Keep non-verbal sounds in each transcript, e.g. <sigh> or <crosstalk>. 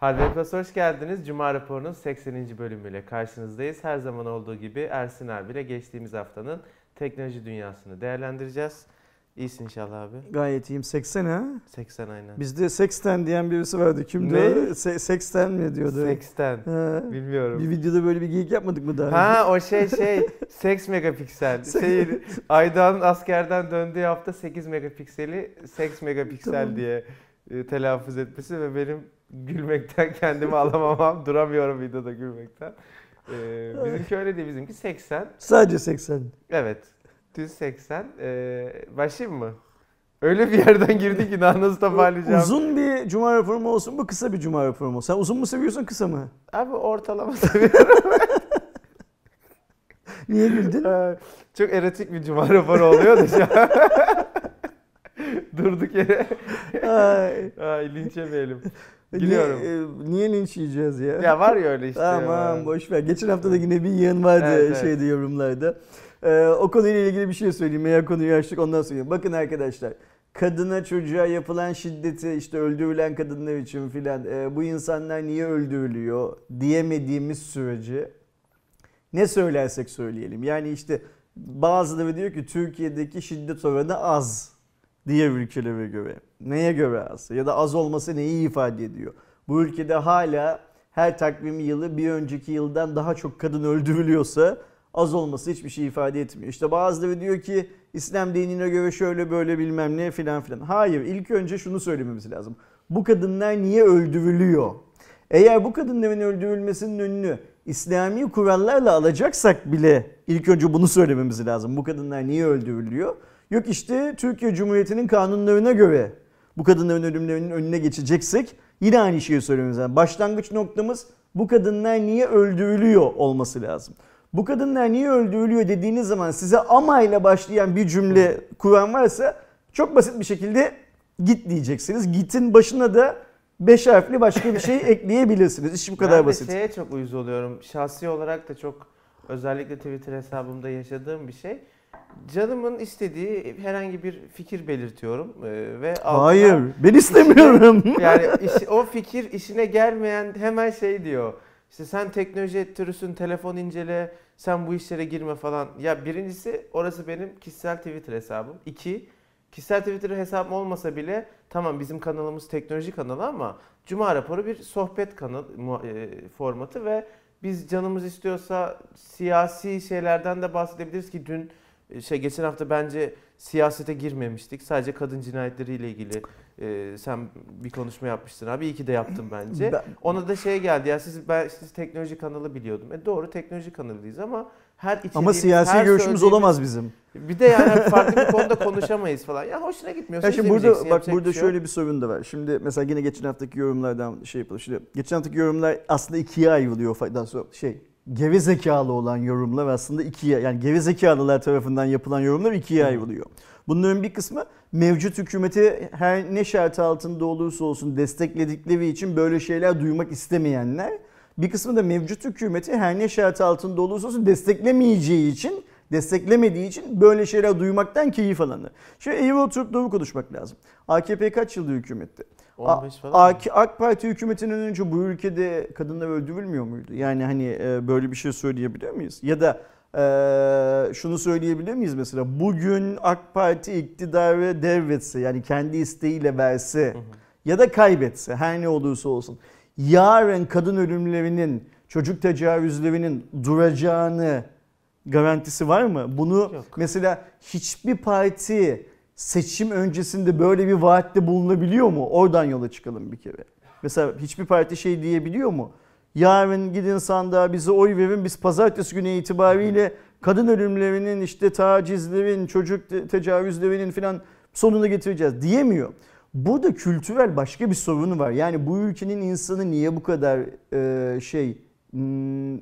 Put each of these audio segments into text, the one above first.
Hardware Plus hoş geldiniz. Cuma raporunun 80. bölümüyle karşınızdayız. Her zaman olduğu gibi Ersin abiyle geçtiğimiz haftanın teknoloji dünyasını değerlendireceğiz. İyisin inşallah abi. Gayet iyiyim. 80 ha? 80 aynen. Bizde sexten diyen birisi vardı. Kimdi Ne? o? Se- sexten mi diyordu? 80. Ha. Bilmiyorum. Bir videoda böyle bir geyik yapmadık mı daha önce? Ha o şey şey <laughs> 8 megapiksel. Şey, Aydoğan'ın askerden döndüğü hafta 8 megapikseli 8 megapiksel Tamam. diye e, telaffuz etmesi ve benim gülmekten <laughs> kendimi alamamam. Duramıyorum videoda gülmekten. Ee, bizimki öyle değil. Bizimki 80. Sadece 80. Evet. Düz 80. Ee, başlayayım mı? Öyle bir yerden girdik ki daha nasıl toparlayacağım? Uzun bir cuma raporu mu olsun bu kısa bir cuma raporu mu? Sen uzun mu seviyorsun kısa mı? Abi ortalama <laughs> seviyorum. Niye güldün? Ee, Çok erotik bir cuma raporu oluyor da şu an. <laughs> Durduk yere. Ay. Ay linç yemeyelim. Niye, Gülüyorum. e, niye linç yiyeceğiz ya? Ya var ya öyle işte. Tamam ya. boş ver. Geçen hafta da yine bir yığın vardı Evet, evet. şeyde yorumlarda. Ee, o konuyla ilgili bir şey söyleyeyim. Eğer konuyu açtık ondan sonra. Bakın arkadaşlar. Kadına çocuğa yapılan şiddeti işte öldürülen kadınlar için filan e, bu insanlar niye öldürülüyor diyemediğimiz sürece ne söylersek söyleyelim. Yani işte bazıları diyor ki Türkiye'deki şiddet oranı az diğer ülkelere göre. Neye göre az? Ya da az olması neyi ifade ediyor? Bu ülkede hala her takvim yılı bir önceki yıldan daha çok kadın öldürülüyorsa az olması hiçbir şey ifade etmiyor. İşte bazıları diyor ki İslam dinine göre şöyle böyle bilmem ne filan filan. Hayır ilk önce şunu söylememiz lazım. Bu kadınlar niye öldürülüyor? Eğer bu kadınların öldürülmesinin önünü İslami kurallarla alacaksak bile ilk önce bunu söylememiz lazım. Bu kadınlar niye öldürülüyor? Yok işte Türkiye Cumhuriyeti'nin kanunlarına göre bu kadınların ölümlerinin önüne geçeceksek yine aynı şeyi söylememiz lazım. Başlangıç noktamız bu kadınlar niye öldürülüyor olması lazım. Bu kadınlar niye öldürülüyor dediğiniz zaman size ama ile başlayan bir cümle kuran varsa çok basit bir şekilde git diyeceksiniz. Git'in başına da beş harfli başka bir şey <laughs> ekleyebilirsiniz. İş bu kadar ben basit. de şeye çok uyuz oluyorum. Şahsi olarak da çok özellikle Twitter hesabımda yaşadığım bir şey. Canımın istediği herhangi bir fikir belirtiyorum ee, ve Hayır ben istemiyorum. yani <laughs> iş- o fikir işine gelmeyen hemen şey diyor. İşte sen teknoloji ettiriyorsun, telefon incele, sen bu işlere girme falan. Ya birincisi orası benim kişisel Twitter hesabım. İki, kişisel Twitter hesabım olmasa bile tamam bizim kanalımız teknoloji kanalı ama Cuma raporu bir sohbet kanal e, formatı ve biz canımız istiyorsa siyasi şeylerden de bahsedebiliriz ki dün e, şey geçen hafta bence siyasete girmemiştik. Sadece kadın cinayetleriyle ilgili e, sen bir konuşma yapmıştın abi. İyi ki de yaptın <clears throat> bence. Ben- Ona da şey geldi ya siz ben siz teknoloji kanalı biliyordum. E doğru teknoloji kanalıyız ama her Ama siyasi her görüşümüz olamaz bizim. Bir de yani <laughs> farklı bir konuda konuşamayız falan. Ya hoşuna gitmiyorsa Ya şimdi burada bak burada şey şöyle bir sorun da var. Şimdi mesela yine geçen haftaki yorumlardan şey yapalım. Şimdi geçen haftaki yorumlar aslında ikiye ayrılıyor. Daha sonra şey geri zekalı olan yorumlar aslında ikiye yani geri zekalılar tarafından yapılan yorumlar ikiye ayrılıyor. Bunların bir kısmı mevcut hükümeti her ne şart altında olursa olsun destekledikleri için böyle şeyler duymak istemeyenler. Bir kısmı da mevcut hükümeti her ne şart altında olursa olsun desteklemeyeceği için desteklemediği için böyle şeyler duymaktan keyif alanı. Şimdi eğri oturup doğru konuşmak lazım. AKP kaç yıldır hükümette? 15 falan. AK, AK Parti hükümetinden önce bu ülkede kadınlar öldürülmüyor muydu? Yani hani e, böyle bir şey söyleyebilir miyiz? Ya da e, şunu söyleyebilir miyiz mesela? Bugün AK Parti iktidarı devretse yani kendi isteğiyle verse ya da kaybetse her ne olursa olsun yarın kadın ölümlerinin çocuk tecavüzlerinin duracağını garantisi var mı? Bunu Yok. mesela hiçbir parti seçim öncesinde böyle bir vaatte bulunabiliyor mu? Oradan yola çıkalım bir kere. Mesela hiçbir parti şey diyebiliyor mu? Yarın gidin sandığa bize oy verin biz pazartesi günü itibariyle kadın ölümlerinin işte tacizlerin, çocuk te- tecavüzlerinin filan sonunu getireceğiz diyemiyor. Burada kültürel başka bir sorunu var. Yani bu ülkenin insanı niye bu kadar şey hmm,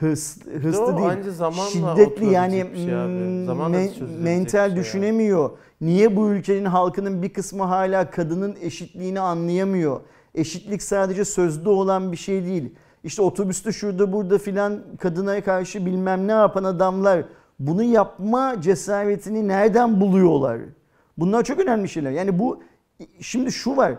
hırs, hırslı o değil, anca zamanla şiddetli yani şey hmm, çözülecek mental şey düşünemiyor. Niye bu ülkenin halkının bir kısmı hala kadının eşitliğini anlayamıyor? Eşitlik sadece sözde olan bir şey değil. İşte otobüste şurada burada filan kadına karşı bilmem ne yapan adamlar bunu yapma cesaretini nereden buluyorlar? Bunlar çok önemli şeyler. Yani bu şimdi şu var.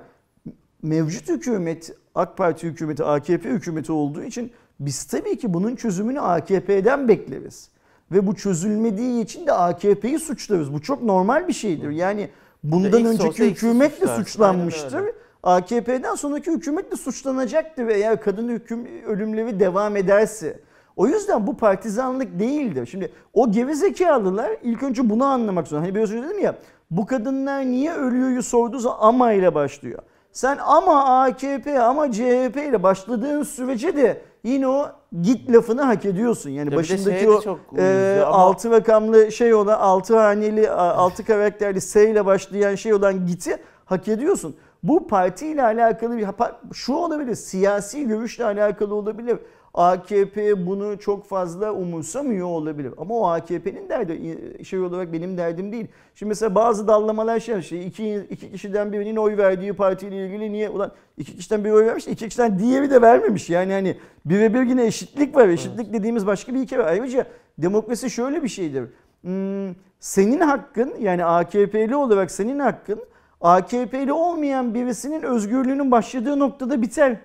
mevcut hükümet AK Parti hükümeti, AKP hükümeti olduğu için biz tabii ki bunun çözümünü AKP'den bekleriz. Ve bu çözülmediği için de AKP'yi suçlarız. Bu çok normal bir şeydir. Yani bundan X önceki hükümet de suçlanmıştır. AKP'den sonraki hükümet de suçlanacaktır eğer kadın hüküm ölümleri devam ederse. O yüzden bu partizanlık değildir. Şimdi o gerizekalılar ilk önce bunu anlamak zorunda. Hani biraz önce dedim ya bu kadınlar niye ölüyoryu sorduğu zaman ama ile başlıyor. Sen ama AKP ama CHP ile başladığın sürece de yine o git lafını hak ediyorsun. Yani Ya başındaki o çok e, ama- altı rakamlı şey olan altı haneli altı karakterli S ile başlayan şey olan giti hak ediyorsun. Bu partiyle alakalı bir şu olabilir siyasi görüşle alakalı olabilir. AKP bunu çok fazla umursamıyor olabilir. Ama o AKP'nin derdi şey olarak benim derdim değil. Şimdi mesela bazı dallamalar şey işte iki, iki kişiden birinin oy verdiği partiyle ilgili niye ulan iki kişiden biri oy vermiş iki kişiden diğeri de vermemiş. Yani hani birebir yine eşitlik var. Eşitlik dediğimiz başka bir hikaye var. Ayrıca demokrasi şöyle bir şeydir. Hmm, senin hakkın yani AKP'li olarak senin hakkın AKP'li olmayan birisinin özgürlüğünün başladığı noktada biter.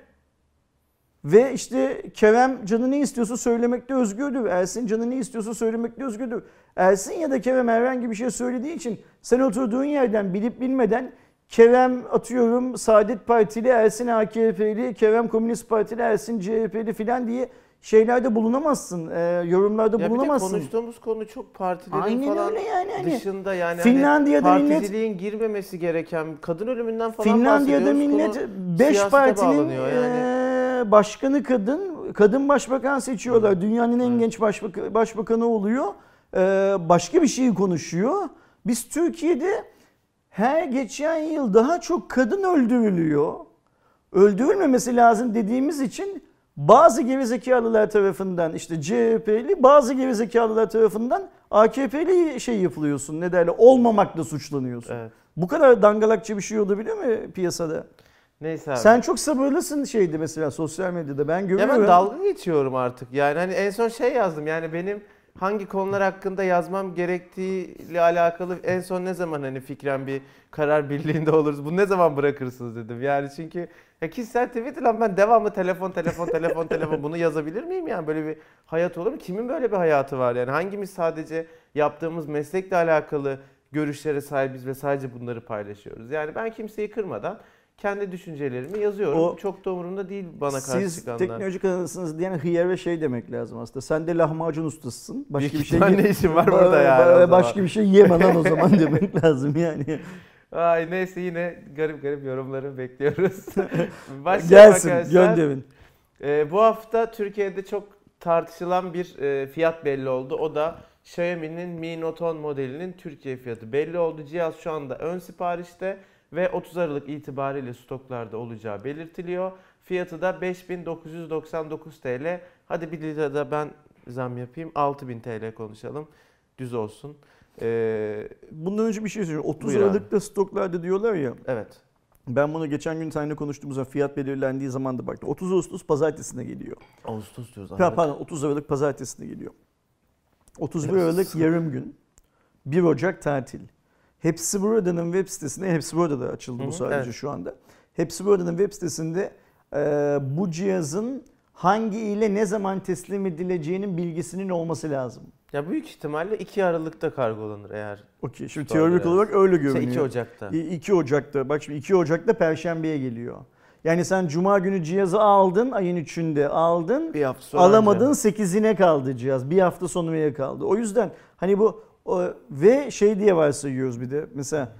Ve işte Kerem canı ne istiyorsa söylemekte özgürdür. Ersin canı ne istiyorsa söylemekte özgürdür. Ersin ya da Kerem herhangi bir şey söylediği için sen oturduğun yerden bilip bilmeden Kerem atıyorum Saadet Partili, Ersin AKP'li, Kerem Komünist Partili, Ersin CHP'li filan diye şeylerde bulunamazsın. e, yorumlarda Ya bir de bulunamazsın. konuştuğumuz konu çok partilerin Aynen falan öyle yani. Hani dışında yani Finlandiya'da hani millet- particiliğin girmemesi gereken kadın ölümünden falan Finlandiya'da millet Konu 5 siyasete partinin yani. Başkanı kadın, kadın başbakan seçiyorlar. Dünyanın en genç başbak- başbakanı oluyor. Eee, başka bir şeyi konuşuyor. Biz Türkiye'de her geçen yıl daha çok kadın öldürülüyor. Öldürülmemesi lazım dediğimiz için bazı gerizekalılar tarafından işte CHP'li bazı gerizekalılar tarafından AKP'li şey yapılıyorsun ne derler olmamakla suçlanıyorsun. Evet. Bu kadar dangalakça bir şey olabilir mi piyasada? Neyse abi. Sen çok sabırlısın şeydi mesela sosyal medyada ben ya görüyorum. ben dalga geçiyorum artık. Yani hani en son şey yazdım. Yani benim hangi konular hakkında yazmam gerektiğiyle alakalı en son ne zaman hani fikren bir karar birliğinde oluruz. Bu ne zaman bırakırsınız dedim. Yani çünkü ya kişisel Twitter lan ben devamlı telefon telefon telefon telefon bunu yazabilir miyim yani böyle bir hayat olur mu? Kimin böyle bir hayatı var yani? Hangimiz sadece yaptığımız meslekle alakalı görüşlere sahibiz ve sadece bunları paylaşıyoruz. Yani ben kimseyi kırmadan kendi düşüncelerimi yazıyorum. O- Çok da umurumda değil bana karşı Siz çıkanlar. teknolojik adamsınız diyen hıyar ve şey demek lazım aslında. Sen de lahmacun ustasısın. Başka bir şey ne işin var burada yani? Başka bir şey yeme lan o zaman demek <laughs> lazım yani. Ay neyse yine garip garip yorumları bekliyoruz. <laughs> Gelsin gönderin. Ee, bu hafta Türkiye'de çok tartışılan bir e, fiyat belli oldu. O da Xiaomi'nin Mi Note 10 modelinin Türkiye fiyatı belli oldu. Cihaz şu anda ön siparişte ve 30 Aralık itibariyle stoklarda olacağı belirtiliyor. Fiyatı da 5999 TL. Hadi bir lira da ben zam yapayım. 6000 TL konuşalım. Düz olsun. Ee, Bundan önce bir şey söyleyeyim. 30 Buyur abi. Aralık'ta stoklarda diyorlar ya. evet. Ben bunu geçen gün seninle konuştuğumuz zaman fiyat belirlendiği zaman da baktım. 30 Ağustos pazartesine geliyor. Ağustos diyoruz. Ha, pardon 30 Aralık pazartesine geliyor. 31 Aralık yarım gün. 1 Ocak tatil. Hepsi Burada'nın web sitesinde, Hepsi Burada'da açıldı Hı bu sadece evet. şu anda. Hepsi Burada'nın web sitesinde e, bu cihazın hangi ile ne zaman teslim edileceğinin bilgisinin olması lazım. Ya büyük ihtimalle 2 Aralık'ta kargolanır eğer. Okey şimdi teorik olarak öyle görünüyor. 2 Ocak'ta. 2 Ocak'ta. Bak şimdi 2 Ocak'ta Perşembe'ye geliyor. Yani sen Cuma günü cihazı aldın, ayın 3'ünde aldın. Bir hafta sonra Alamadın önce. 8'ine kaldı cihaz. Bir hafta sonraya kaldı. O yüzden hani bu ve şey diye varsayıyoruz bir de. Mesela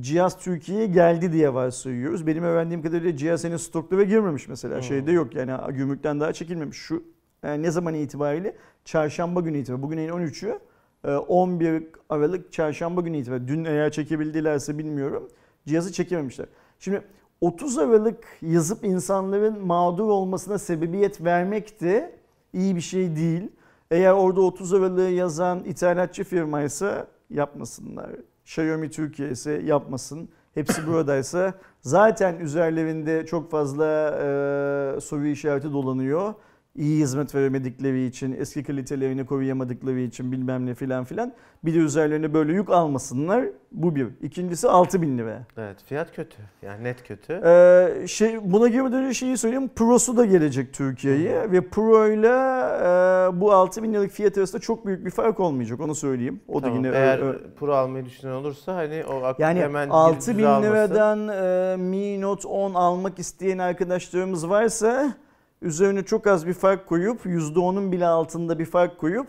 cihaz Türkiye'ye geldi diye varsayıyoruz. Benim öğrendiğim kadarıyla cihaz senin stoklara girmemiş mesela. Hmm. Şeyde yok yani gümrükten daha çekilmemiş. Şu yani ne zaman itibariyle? Çarşamba günü itibariyle. Bugün ayın 13'ü. e, 11 Aralık çarşamba günü itibariyle. Dün eğer çekebildilerse bilmiyorum. Cihazı çekememişler. Şimdi 30 Aralık yazıp insanların mağdur olmasına sebebiyet vermek de iyi bir şey değil. Eğer orada 30 Aralık'ı yazan ithalatçı firmaysa yapmasınlar. Xiaomi Türkiye ise yapmasın. Hepsi buradaysa zaten üzerlerinde çok fazla e, soru işareti dolanıyor. İyi hizmet veremedikleri için, eski kalitelerini koruyamadıkları için bilmem ne filan filan. Bir de üzerlerine böyle yük almasınlar. Bu bir. İkincisi 6000 lira. Evet fiyat kötü. Yani net kötü. Ee, şey buna girmeden önce şeyi söyleyeyim. Pro'su da gelecek Türkiye'ye ve Pro ile e, bu 6000 liralık fiyat arasında çok büyük bir fark olmayacak onu söyleyeyim. O da Tamam, yine Eğer ö- Pro almayı düşünen olursa hani o ak- yani hemen 6000 bin liradan e, Mi Note 10 almak isteyen arkadaşlarımız varsa üzerine çok az bir fark koyup %10'un bile altında bir fark koyup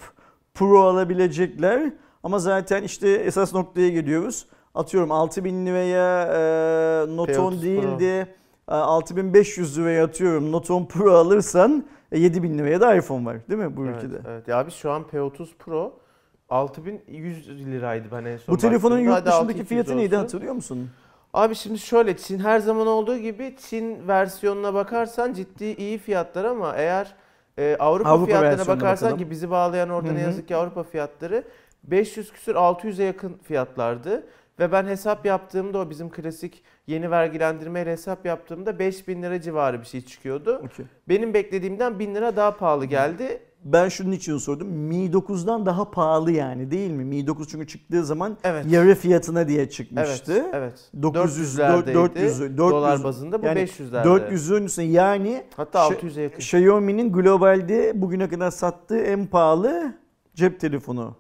Pro alabilecekler. Ama zaten işte esas noktaya geliyoruz. Atıyorum 6000 liraya e, Note 10 P30 değil Pro. e, 6500 liraya atıyorum Note 10 Pro alırsan e, 7000 liraya da iPhone var değil mi bu Evet, ülkede? evet. Ya abi şu an P30 Pro 6100 liraydı ben en son Bu telefonun yurt dışındaki 6200 fiyatı neydi hatırlıyor musun? Abi şimdi şöyle Çin her zaman olduğu gibi Çin versiyonuna bakarsan ciddi iyi fiyatlar ama eğer e, Avrupa, Avrupa fiyatlarına bakarsan bakalım. ki bizi bağlayan orada ne yazık ki Avrupa fiyatları 500 küsür 600'e yakın fiyatlardı. Ve ben hesap yaptığımda o bizim klasik yeni vergilendirmeyle hesap yaptığımda 5000 lira civarı bir şey çıkıyordu. Okey. Benim beklediğimden 1000 lira daha pahalı geldi. Ben şunun için sordum. Mi 9'dan daha pahalı yani değil mi? Mi 9 çünkü çıktığı zaman Evet. yarı fiyatına diye Evet, çıkmıştı. evet. 900, 400'lerdeydi. 400, 400, dolar bazında bu yani 500'lerde. 400'ün üstüne yani Hatta Şey- 600'e yakın. Xiaomi'nin globalde bugüne kadar sattığı en pahalı cep telefonu.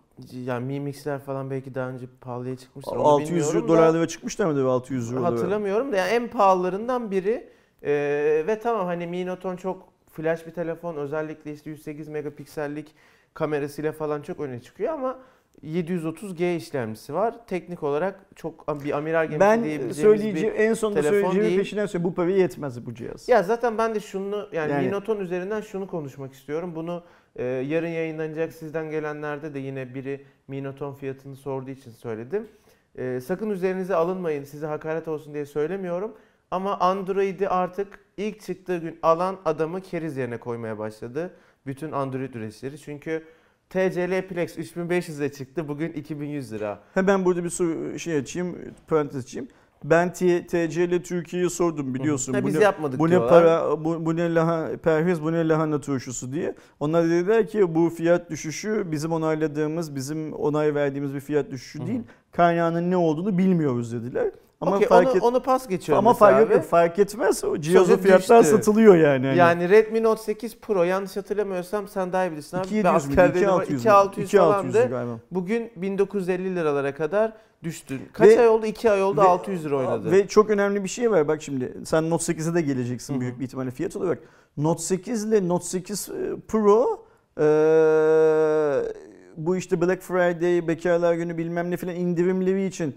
Yani Mi Mix'ler falan belki daha önce pahalıya çıkmıştır. onu 600 bilmiyorum da dolarlara çıkmışlar mı da 600 dolara? Hatırlamıyorum da yani en pahalılarından biri. Ee, ve tamam hani Mi Note 10 çok flash bir telefon. Özellikle işte 108 megapiksellik kamerasıyla falan çok öne çıkıyor ama 730G işlemcisi var. Teknik olarak çok bir amiral gemisi Ben diyebileceğimiz söyleyeceğim bir... en sonunda telefon söyleyeceğim değil. peşinden söyle bu paraya yetmez bu cihaz. Ya zaten ben de şunu yani, Yani- Mi Note 10 üzerinden şunu konuşmak istiyorum. Bunu e, yarın yayınlanacak sizden gelenlerde de yine biri Mi Note 10 fiyatını sorduğu için söyledim. E, sakın üzerinize alınmayın size hakaret olsun diye söylemiyorum. Ama Android'i artık ilk çıktığı gün alan adamı keriz yerine koymaya başladı. Bütün Android üreticileri. Çünkü TCL Plex 3500'e çıktı. Bugün 2100 lira. Hemen burada bir şey açayım, parantez açayım. Ben TCL Türkiye'ye sordum biliyorsun. Ha, Bu biz ne- yapmadık Bu ne diyorlar. para, bu, bu ne lahana, perhiz, bu ne lahana turşusu diye. Onlar dediler ki bu fiyat düşüşü bizim onayladığımız, bizim onay verdiğimiz bir fiyat düşüşü Hı hı. değil. Kaynağının ne olduğunu bilmiyoruz dediler. Ama Okey, fark onu, et, onu pas geçiyorum ama fark, abi. yok, fark etmez. O cihaz o Sözü fiyatlar düştü. satılıyor yani. Hani Yani Redmi Note 8 Pro yanlış hatırlamıyorsam sen daha iyi bilirsin abi. 2700 Ben mi? askerdeydim, 2600 2600 falandı. galiba. Bugün 1950 liralara kadar düştü. Kaç Ve- ay oldu? 2 ay oldu ve- 600 lira oynadı. Ve çok önemli bir şey var. Bak şimdi sen Note 8'e de geleceksin büyük bir ihtimalle fiyat olarak. Note 8 ile Note 8 Pro eee, bu işte Black Friday, bekarlar günü bilmem ne filan indirimleri için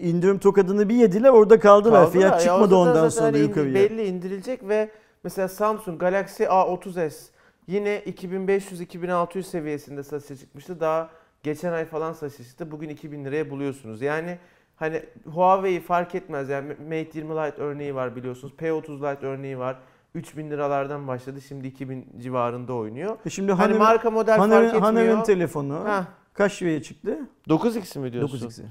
indirim tokadını bir yediler orada kaldılar. Kaldılar. Fiyat Ya çıkmadı zaten ondan sonra indi- yukarıya. Belli indirilecek ve mesela Samsung Galaxy A30s yine 2500-2600 seviyesinde satışa çıkmıştı. Daha geçen ay falan satışa çıktı. Bugün 2000 liraya buluyorsunuz. Yani hani Huawei fark etmez. Yani Mate 20 Lite örneği var biliyorsunuz. P30 Lite örneği var. 3000 liralardan başladı. Şimdi 2000 civarında oynuyor. E şimdi Hani hanım, marka model hanım, fark etmiyor. hanımın telefonu Heh, kaç liraya çıktı? 9x mi diyorsun? 9x'i.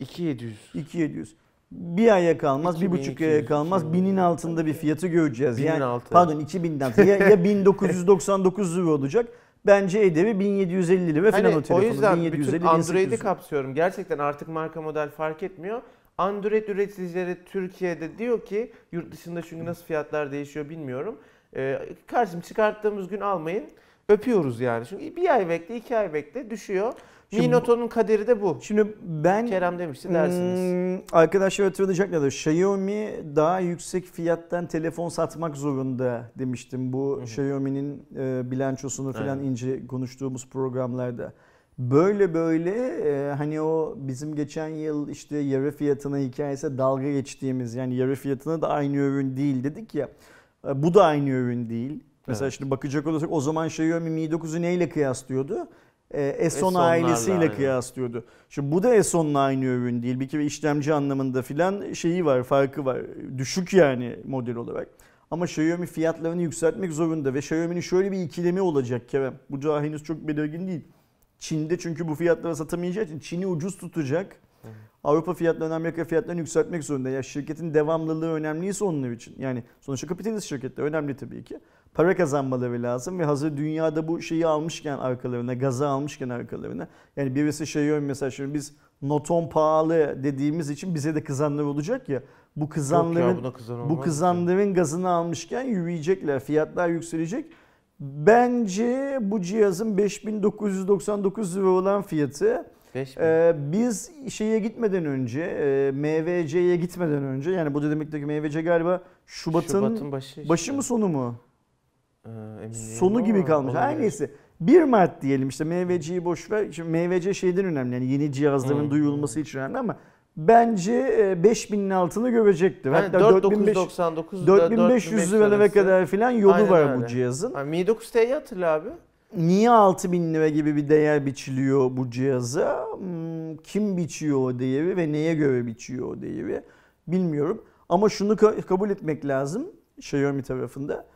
2700. 2700. Bir aya kalmaz, bir buçuk 2200, aya kalmaz. 2000. Binin altında bir fiyatı göreceğiz. Yani, altı. Pardon 2000'den. Ya, ya 1999 lira olacak. Bence ederi 1750 lira falan Hani o o telefonun. yüzden 1750, bütün Android'i 1800. kapsıyorum. Gerçekten artık marka model fark etmiyor. Android üreticileri Türkiye'de diyor ki yurt dışında çünkü nasıl fiyatlar değişiyor bilmiyorum. Ee, karşım çıkarttığımız gün almayın. Öpüyoruz yani. Çünkü bir ay bekle, iki ay bekle düşüyor. Şimdi Mi Note'un kaderi de bu. Şimdi ben Kerem demişti dersiniz. Hmm, arkadaşlar hatırlayacaklar Xiaomi daha yüksek fiyattan telefon satmak zorunda demiştim bu. Xiaomi'nin e, bilançosunu falan Evet. ince konuştuğumuz programlarda. Böyle böyle e, hani o bizim geçen yıl işte yarı fiyatına hikayesi dalga geçtiğimiz yani yarı fiyatına da aynı ürün değil dedik ya. E, bu da aynı ürün değil. Mesela Evet. şimdi bakacak olursak o zaman Xiaomi Mi 9'u neyle kıyaslıyordu? E, S10 S10'larla ailesiyle aynen. kıyaslıyordu. Şimdi bu da S10'la aynı ürün değil. Bir kere işlemci anlamında filan şeyi var, farkı var. Düşük yani model olarak. Ama Xiaomi fiyatlarını yükseltmek zorunda ve Xiaomi'nin şöyle bir ikilemi olacak Kerem. Bu daha henüz çok belirgin değil. Çin'de çünkü bu fiyatlara satamayacağı için Çin'i ucuz tutacak. Avrupa fiyatlarını, Amerika fiyatlarını yükseltmek zorunda. Ya şirketin devamlılığı önemliyse onlar için. Yani sonuçta kapitalist şirketler önemli tabii ki. Para kazanmaları lazım ve hazır dünyada bu şeyi almışken arkalarına, gazı almışken arkalarına. Yani birisi şey mesela şimdi biz Noton pahalı dediğimiz için bize de kızanlar olacak ya. Bu kızanların ya kızan bu kızanların gazını almışken yürüyecekler. Fiyatlar yükselecek. Bence bu cihazın 5999 lira olan fiyatı ee, biz şeye gitmeden önce, e, MVC'ye gitmeden önce yani bu demekteki MVC galiba Şubat'ın, Şubat'ın başı. işte. başı mı sonu mu? Ee, Sonu gibi kalmış. Her neyse. 1 Mart diyelim işte MVC'yi boş ver. Şimdi MVC şeyden önemli yani yeni cihazların Hmm. duyurulması için önemli ama bence e, 5000'in altını görecektir. Yani Hatta 4500 4999 4500 liralara kadar filan yolu Aynen var öyle. bu cihazın. Ha, Mi 9T'yi hatırla abi. Niye 6000 lira gibi bir değer biçiliyor bu cihaza? Hmm, Kim biçiyor o değeri ve neye göre biçiyor o değeri? Bilmiyorum. Ama şunu ka- kabul etmek lazım Xiaomi tarafında.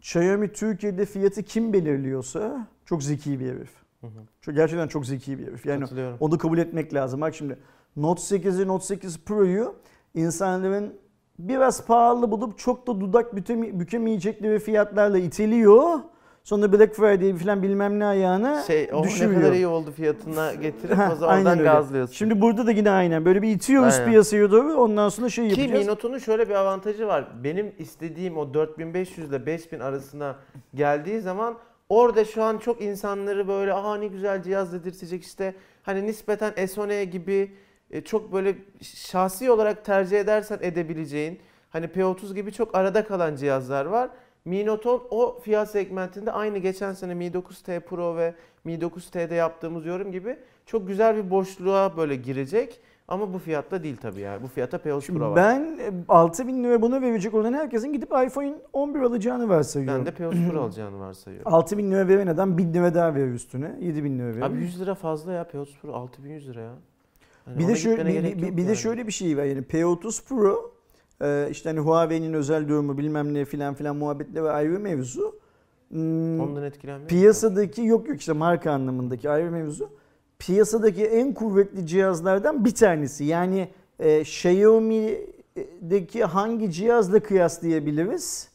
Xiaomi Türkiye'de fiyatı kim belirliyorsa çok zeki bir herif. Hı hı. Çok gerçekten çok zeki bir herif. Yani onu kabul etmek lazım. Bak şimdi Note 8'i Note 8 Pro'yu insanların biraz pahalı bulup çok da dudak bükemeyecekleri fiyatlarla iteliyor. Sonra Black Friday falan bilmem ne ayağına Şey, o ne düşürüyor. kadar iyi oldu fiyatına getirip Heh, o zaman oradan öyle. gazlıyorsun. Şimdi burada da yine aynen böyle bir itiyoruz Aynen. piyasaya doğru ondan sonra şey Ki yapacağız. Mi Note'un şöyle bir avantajı var. Benim istediğim o 4500 ile 5000 arasına geldiği zaman orada şu an çok insanları böyle aha ne güzel cihaz dedirtecek işte hani nispeten S10e gibi e, çok böyle şahsi olarak tercih edersen edebileceğin hani P30 gibi çok arada kalan cihazlar var. Mi Note 10 o fiyat segmentinde aynı geçen sene Mi 9T Pro ve Mi 9T'de yaptığımız yorum gibi çok güzel bir boşluğa böyle girecek. Ama bu fiyatta değil tabii yani. Bu fiyata P30 Şimdi Pro var. ben e, 6000 lira buna verecek olan herkesin gidip iPhone 11 alacağını varsayıyorum. Ben de P30 Pro <clears throat> alacağını varsayıyorum. 6000 lira veren adam 1000 lira daha verir üstüne. 7000 lira verir. Abi 100 lira fazla ya P30 Pro 6100 lira ya. Hani bir de şöyle bir, bir- bir de yani. şöyle bir şey var yani P30 Pro e, işte hani Huawei'nin özel durumu bilmem ne filan filan muhabbetleri ayrı mevzu. Hmm, Ondan etkilenmiyor. piyasadaki yok yok işte marka anlamındaki ayrı mevzu. Piyasadaki en kuvvetli cihazlardan bir tanesi. Yani e, Xiaomi'deki hangi cihazla kıyaslayabiliriz?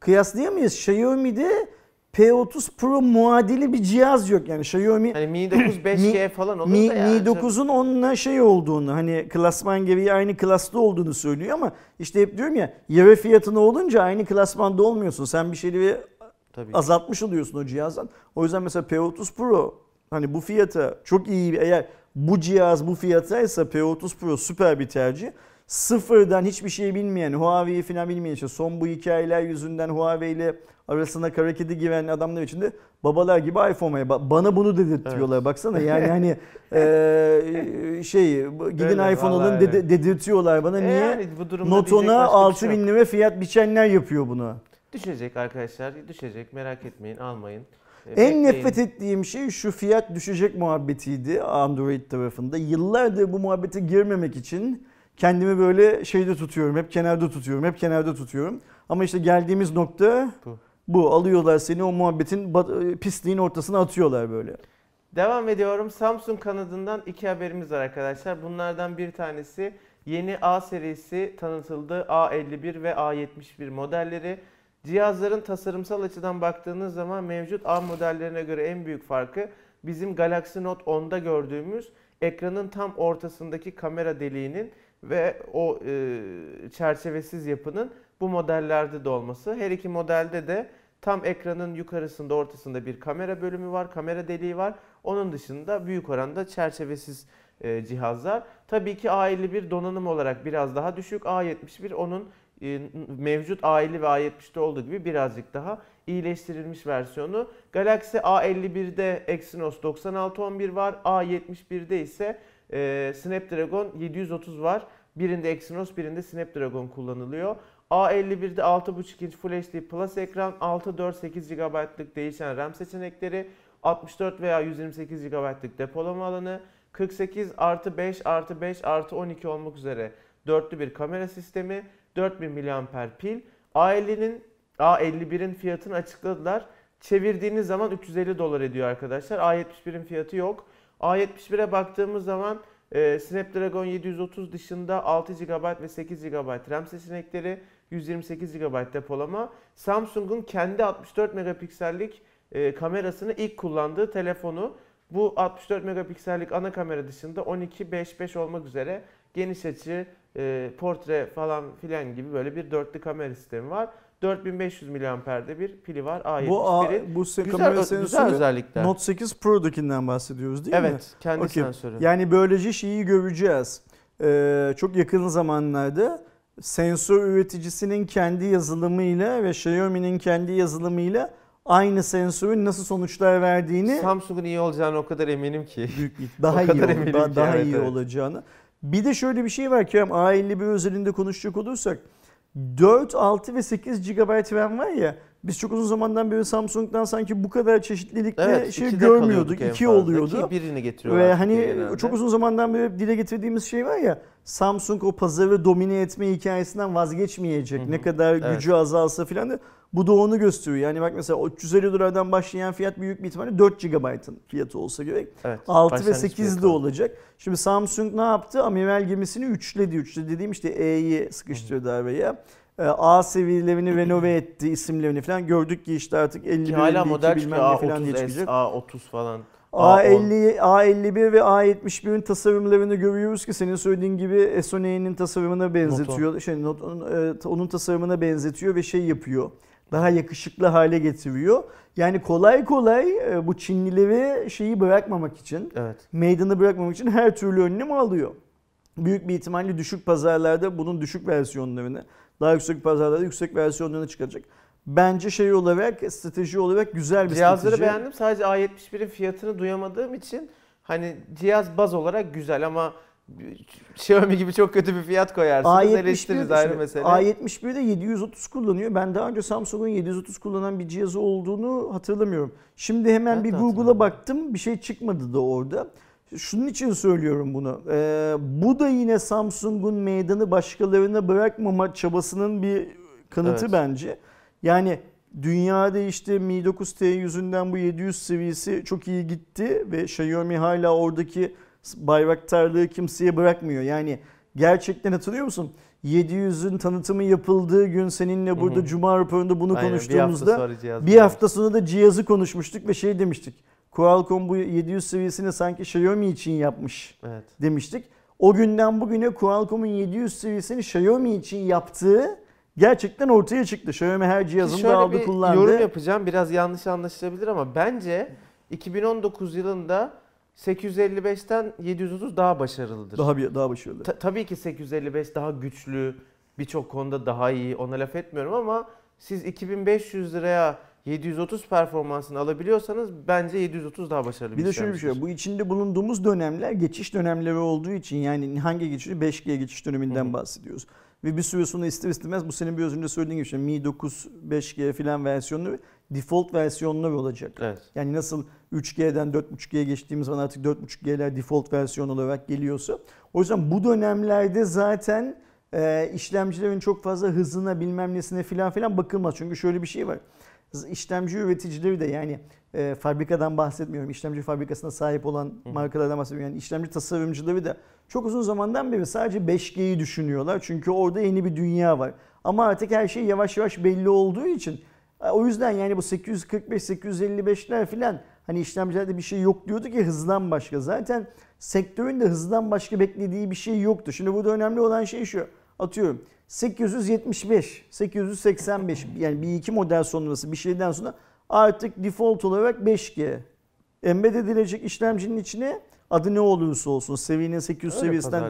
Kıyaslayamayız. Xiaomi'de P30 Pro muadili bir cihaz yok. Yani Xiaomi Hani Mi 9 5G <clears throat> falan olur Mi, da yani. Mi 9'un onunla şey olduğunu hani klasman gereği aynı klasta olduğunu söylüyor ama işte hep diyorum ya yarı fiyatına olunca aynı klasmanda olmuyorsun. Sen bir şeyleri Tabii. azaltmış oluyorsun o cihazdan. O yüzden mesela P30 Pro hani bu fiyata çok iyi eğer bu cihaz bu fiyataysa P30 Pro süper bir tercih. Sıfırdan hiçbir şey bilmeyen, Huawei'yi falan bilmeyen işte son bu hikayeler yüzünden Huawei ile arasına kara kedi giren adamlar için de babalar gibi iPhone'a ba- bana bunu dedirtiyorlar baksana yani hani <laughs> eee, şey gidin Öyle, iPhone alın öyle. dedirtiyorlar bana E niye? yani bu Noton'a diyecek başka bir 6000 şey lira fiyat biçenler yapıyor bunu. Düşecek arkadaşlar. Düşecek. Merak etmeyin. Almayın. E, En nefret ettiğim şey şu fiyat düşecek muhabbetiydi Android tarafında. Yıllardır bu muhabbete girmemek için kendimi böyle şeyde tutuyorum. Hep kenarda tutuyorum. Hep kenarda tutuyorum. Ama işte geldiğimiz nokta Bu. Bu. Alıyorlar seni o muhabbetin bat- pisliğin ortasına atıyorlar böyle. Devam ediyorum. Samsung kanadından iki haberimiz var arkadaşlar. Bunlardan bir tanesi yeni A serisi tanıtıldı. A51 ve A71 modelleri. Cihazların tasarımsal açıdan baktığınız zaman mevcut A modellerine göre en büyük farkı bizim Galaxy Note 10'da gördüğümüz ekranın tam ortasındaki kamera deliğinin ve o e, çerçevesiz yapının bu modellerde de olması. Her iki modelde de tam ekranın yukarısında ortasında bir kamera bölümü var, kamera deliği var. Onun dışında büyük oranda çerçevesiz e, cihazlar. Tabii ki A51 donanım olarak biraz daha düşük. A71 onun e, mevcut A50 ve A70'te olduğu gibi birazcık daha iyileştirilmiş versiyonu. Galaxy A51'de Exynos 9611 var. A71'de ise e, Snapdragon 730 var. Birinde Exynos, birinde Snapdragon kullanılıyor. A51'de 6.5 inç Full HD Plus ekran, 6, 4, 8 GB'lık değişen RAM seçenekleri, 64 veya 128 GB'lık depolama alanı, 48 artı 5 artı 5 artı 12 olmak üzere dörtlü bir kamera sistemi, 4000 mAh pil. A50'nin A51'in fiyatını açıkladılar. Çevirdiğiniz zaman 350 dolar ediyor arkadaşlar. A71'in fiyatı yok. A71'e baktığımız zaman Ee, Snapdragon 730 dışında 6 GB ve 8 GB RAM seçenekleri, 128 GB depolama. Samsung'un kendi 64 megapiksellik e, kamerasını ilk kullandığı telefonu. Bu 64 megapiksellik ana kamera dışında 12-5-5 olmak üzere geniş açı, e, portre falan filan gibi böyle bir dörtlü kamera sistemi var. 4500 miliamperde bir pili var A71'in. Bu, A, bu Güzel, kamera sensörü özellikler. Note 8 Pro'dakinden bahsediyoruz değil mi? evet, kendi Okey. sensörü. Yani böylece şeyi göreceğiz. Ee, çok yakın zamanlarda sensör üreticisinin kendi yazılımıyla ve Xiaomi'nin kendi yazılımıyla aynı sensörün nasıl sonuçlar verdiğini Samsung'un iyi olacağını o kadar eminim ki. büyük <laughs> daha iyi eminim daha, ki, daha evet, iyi evet. olacağını. Bir de şöyle bir şey var Kerem A51 özelinde konuşacak olursak 4, 6 ve 8 GB RAM var ya biz çok uzun zamandan beri Samsung'dan sanki bu kadar çeşitlilikte Evet, şey görmüyorduk. kalıyorduk en 2 fazla. oluyordu. Ki birini getiriyorlar. Ve hani genelde. çok uzun zamandan beri dile getirdiğimiz şey var ya Samsung o pazarı domine etme hikayesinden vazgeçmeyecek. Hı hı. Ne kadar Evet. gücü azalsa filan da bu da onu gösteriyor. Yani bak mesela o 350 dolardan başlayan fiyat büyük bir ihtimalle 4 GB'ın fiyatı olsa gerek. Evet, 6 ve başlangıç 8 de olacak. Şimdi Samsung ne yaptı? Amiral gemisini üçledi. Üçledi dediğim işte E'yi sıkıştırdı araya. Ee, A seviyelerini renove etti isimlerini falan. Gördük ki işte artık 50 Ki hala 52 model bilmem ne falan diye A30S, çıkacak. A30 falan. A50, A51 ve A71'in tasarımlarını görüyoruz ki senin söylediğin gibi SONE'nin tasarımına benzetiyor. Şey, Note'un, e, onun tasarımına benzetiyor ve şey yapıyor. Daha yakışıklı hale getiriyor. Yani kolay kolay e, bu Çinlileri şeyi bırakmamak için, Evet. meydanı bırakmamak için her türlü önlem alıyor. Büyük bir ihtimalle düşük pazarlarda bunun düşük versiyonlarını, daha yüksek pazarlarda yüksek versiyonlarını çıkaracak. Bence şey olarak, strateji olarak güzel bir Cihazları strateji. beğendim. Sadece A71'in fiyatını duyamadığım için hani cihaz baz olarak güzel ama Xiaomi gibi çok kötü bir fiyat koyarsınız. eleştiririz ayrı mesele. A71'de 730 kullanıyor. Ben daha önce Samsung'un 730 kullanan bir cihazı olduğunu hatırlamıyorum. Şimdi hemen Ben bir Google'a baktım. Bir şey çıkmadı da orada. Şunun için söylüyorum bunu. Ee, bu da yine Samsung'un meydanı başkalarına bırakmama çabasının bir kanıtı Evet. bence. Yani dünyada işte Mi 9T yüzünden bu 700 seviyesi çok iyi gitti ve Xiaomi hala oradaki bayraktarlığı kimseye bırakmıyor. Yani gerçekten hatırlıyor musun? 700'ün tanıtımı yapıldığı gün seninle burada Hı hı. Cuma raporunda bunu Aynen, konuştuğumuzda bir hafta sonra bir hafta sonra da cihazı konuşmuştuk ve şey demiştik. Qualcomm bu 700 seviyesini sanki Xiaomi için yapmış Evet. demiştik. O günden bugüne Qualcomm'un 700 seviyesini Xiaomi için yaptığı gerçekten ortaya çıktı. Xiaomi her Ki cihazını da şöyle aldı bir kullandı. yorum yapacağım. Biraz yanlış anlaşılabilir ama bence 2019 yılında 855'ten 730 daha başarılıdır. Daha bir daha başarılı. Ta- tabii ki 855 daha güçlü, birçok konuda daha iyi. Ona laf etmiyorum ama siz 2500 liraya 730 performansını alabiliyorsanız bence 730 daha başarılı Bir bir de şöyle bir şey var. Bu içinde bulunduğumuz dönemler geçiş dönemleri olduğu için yani hangi geçiş? 5G geçiş döneminden Hı hı. bahsediyoruz. Ve bir süre sonra ister istemez bu senin bir özünde söylediğin gibi işte Mi 9, 5G filan versiyonları default versiyonlar olacak. Evet. Yani nasıl 3G'den 4.5G'ye geçtiğimiz zaman artık 4.5G'ler default versiyon olarak geliyorsa. O yüzden bu dönemlerde zaten e, işlemcilerin çok fazla hızına bilmem nesine filan filan bakılmaz. Çünkü şöyle bir şey var. İşlemci üreticileri de yani e, fabrikadan bahsetmiyorum. İşlemci fabrikasına sahip olan markalardan bahsetmiyorum. Yani işlemci tasarımcıları da çok uzun zamandan beri sadece 5G'yi düşünüyorlar. Çünkü orada yeni bir dünya var. Ama artık her şey yavaş yavaş belli olduğu için e, o yüzden yani bu 845-855'ler filan hani işlemcilerde bir şey yok diyordu ki hızdan başka. Zaten sektörün de hızdan başka beklediği bir şey yoktu. Şimdi burada önemli olan şey şu. Atıyorum 875, 885 yani bir iki model sonrası bir şeyden sonra artık default olarak 5G. Embed edilecek işlemcinin içine adı ne olursa olsun seviyenin 800 Öyle seviyesinden sonra.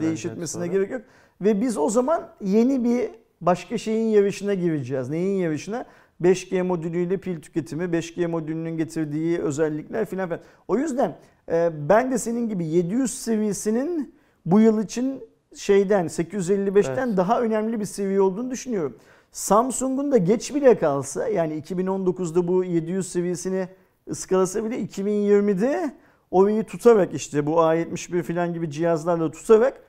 gerek yok. Ve biz o zaman yeni bir başka şeyin yarışına gireceğiz. Neyin yarışına? 5G modülüyle pil tüketimi, 5G modülünün getirdiği özellikler filan filan. O yüzden e, ben de senin gibi 700 seviyesinin bu yıl için şeyden 855'ten Evet. daha önemli bir seviye olduğunu düşünüyorum. Samsung'un da geç bile kalsa yani 2019'da bu 700 seviyesini ıskalasa bile 2020'de orayı tutarak işte bu A71 falan gibi cihazlarla tutarak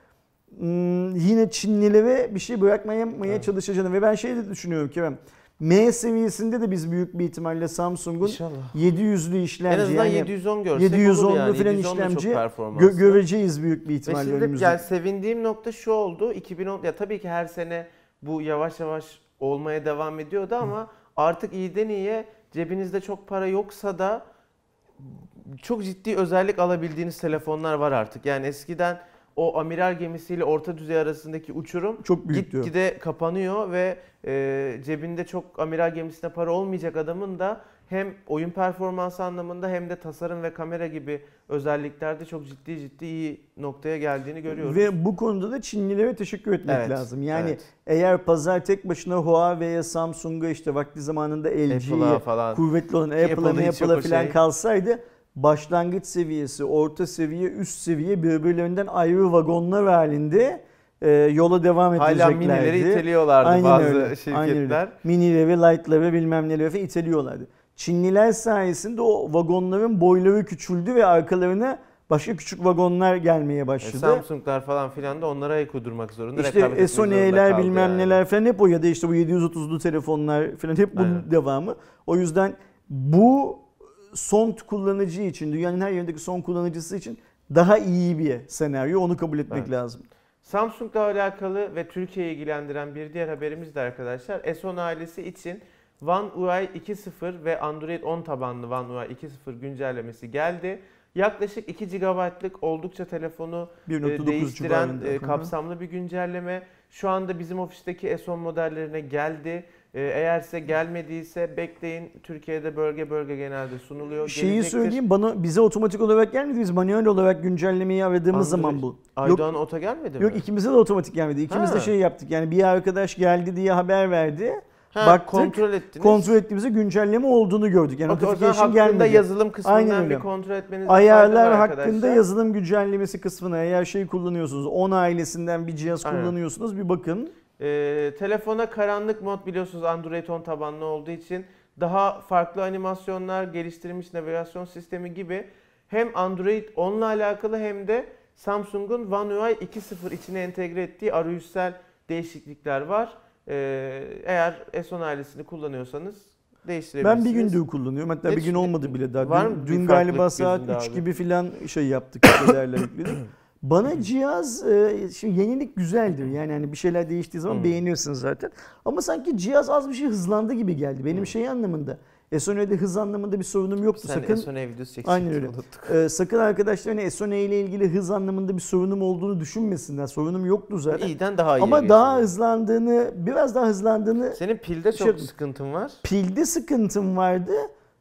hmm, yine Çinlilere bir şey bırakmaya Evet. çalışacağını ve ben şey de düşünüyorum Kerem. M seviyesinde de biz büyük bir ihtimalle Samsung'un İnşallah. 700'lü işlemci En azından yani 710 görsek 710'lu olur yani. falan 710 işlemci gö- göreceğiz büyük bir Ve ihtimalle şimdi önümüzde. yani sevindiğim nokta şu oldu. 2010 ya tabii ki her sene bu yavaş yavaş olmaya devam ediyordu ama artık iyiden iyiye cebinizde çok para yoksa da çok ciddi özellik alabildiğiniz telefonlar var artık. Yani eskiden o amiral gemisiyle orta düzey arasındaki uçurum Çok büyük diyor. gitgide kapanıyor ve e, cebinde çok amiral gemisine para olmayacak adamın da hem oyun performansı anlamında hem de tasarım ve kamera gibi özelliklerde çok ciddi ciddi iyi noktaya geldiğini görüyoruz. Ve bu konuda da Çinlilere teşekkür etmek Evet, lazım. Yani evet. eğer pazar tek başına Huawei'ye, Samsung'a işte vakti zamanında Apple'a LG'ye kuvvetli olan Apple'a, Apple'a o falan şey. kalsaydı başlangıç seviyesi, orta seviye, üst seviye birbirlerinden ayrı vagonlar halinde e, yola devam Hala edeceklerdi. minileri iteliyorlardı Aynen bazı öyle, aynen şirketler. öyle. Minileri, light'ları bilmem neleri falan iteliyorlardı. Çinliler sayesinde o vagonların boyları küçüldü ve arkalarına başka küçük vagonlar gelmeye E, başladı. Samsung'lar falan filan da onlara ayak uydurmak zorunda. İşte Sony'ler bilmem yani. neler falan hep o ya da işte bu 730'lu telefonlar falan hep bunun Aynen. devamı. O yüzden bu son kullanıcı için, dünyanın her yerindeki son kullanıcısı için daha iyi bir senaryo. Onu kabul etmek Evet. lazım. Samsung'la alakalı ve Türkiye'yi ilgilendiren bir diğer haberimiz de arkadaşlar S10 ailesi için One UI 2.0 ve Android 10 tabanlı One UI 2.0 güncellemesi geldi. Yaklaşık 2 GB'lık oldukça telefonu e, 1.9 değiştiren civarında. e, kapsamlı bir güncelleme. Şu anda bizim ofisteki S10 modellerine geldi. E, Eğerse gelmediyse bekleyin. Türkiye'de bölge bölge genelde sunuluyor. Şeyi Gelecektir. söyleyeyim bana bize otomatik olarak gelmedi. Biz manuel olarak güncellemeyi aradığımız Android- zaman bu. Aydoğan Ota gelmedi mi? Yok ikimize de otomatik gelmedi. İkimiz de Ha. şey yaptık. Yani bir arkadaş geldi diye haber verdi. Ha, baktık, kontrol ettiniz. Kontrol ettiğimizde güncelleme olduğunu gördük. Yani zaman notification gelmedi. yazılım Aynen kısmından öyle. bir kontrol etmenizde fayda Ayarlar hakkında arkadaşlar. yazılım güncellemesi kısmına eğer şey kullanıyorsunuz 10 ailesinden bir cihaz Aynen. kullanıyorsunuz bir bakın. Ee, telefona karanlık mod biliyorsunuz Android 10 tabanlı olduğu için daha farklı animasyonlar, geliştirilmiş navigasyon sistemi gibi hem Android 10 ile alakalı hem de Samsung'un One UI 2.0 içine entegre ettiği arayüzsel değişiklikler var. Ee, eğer S10 ailesini kullanıyorsanız değiştirebilirsiniz. Ben bir gündür kullanıyorum. Hatta Ne bir gün olmadı bile daha. Var dün dün galiba saat gözünde 3 abi? gibi filan şey yaptık. işte değerler yükledik. Bana cihaz e, şimdi yenilik güzeldir. Yani hani bir şeyler değiştiği zaman Hmm. beğeniyorsun zaten. Ama sanki cihaz az bir şey hızlandı gibi geldi. Benim Hmm. şey anlamında. S10'de hız anlamında bir sorunum yoktu. Sen sakın S10 videosu. Aynen öyle. unuttuk. e, sakın arkadaşlar hani S10 ile ilgili hız anlamında bir sorunum olduğunu düşünmesinler. Sorunum yoktu zaten. İyiden daha iyi. Ama daha hızlandığını, biraz daha hızlandığını Senin pilde çok Şey- sıkıntın var. pilde sıkıntım vardı.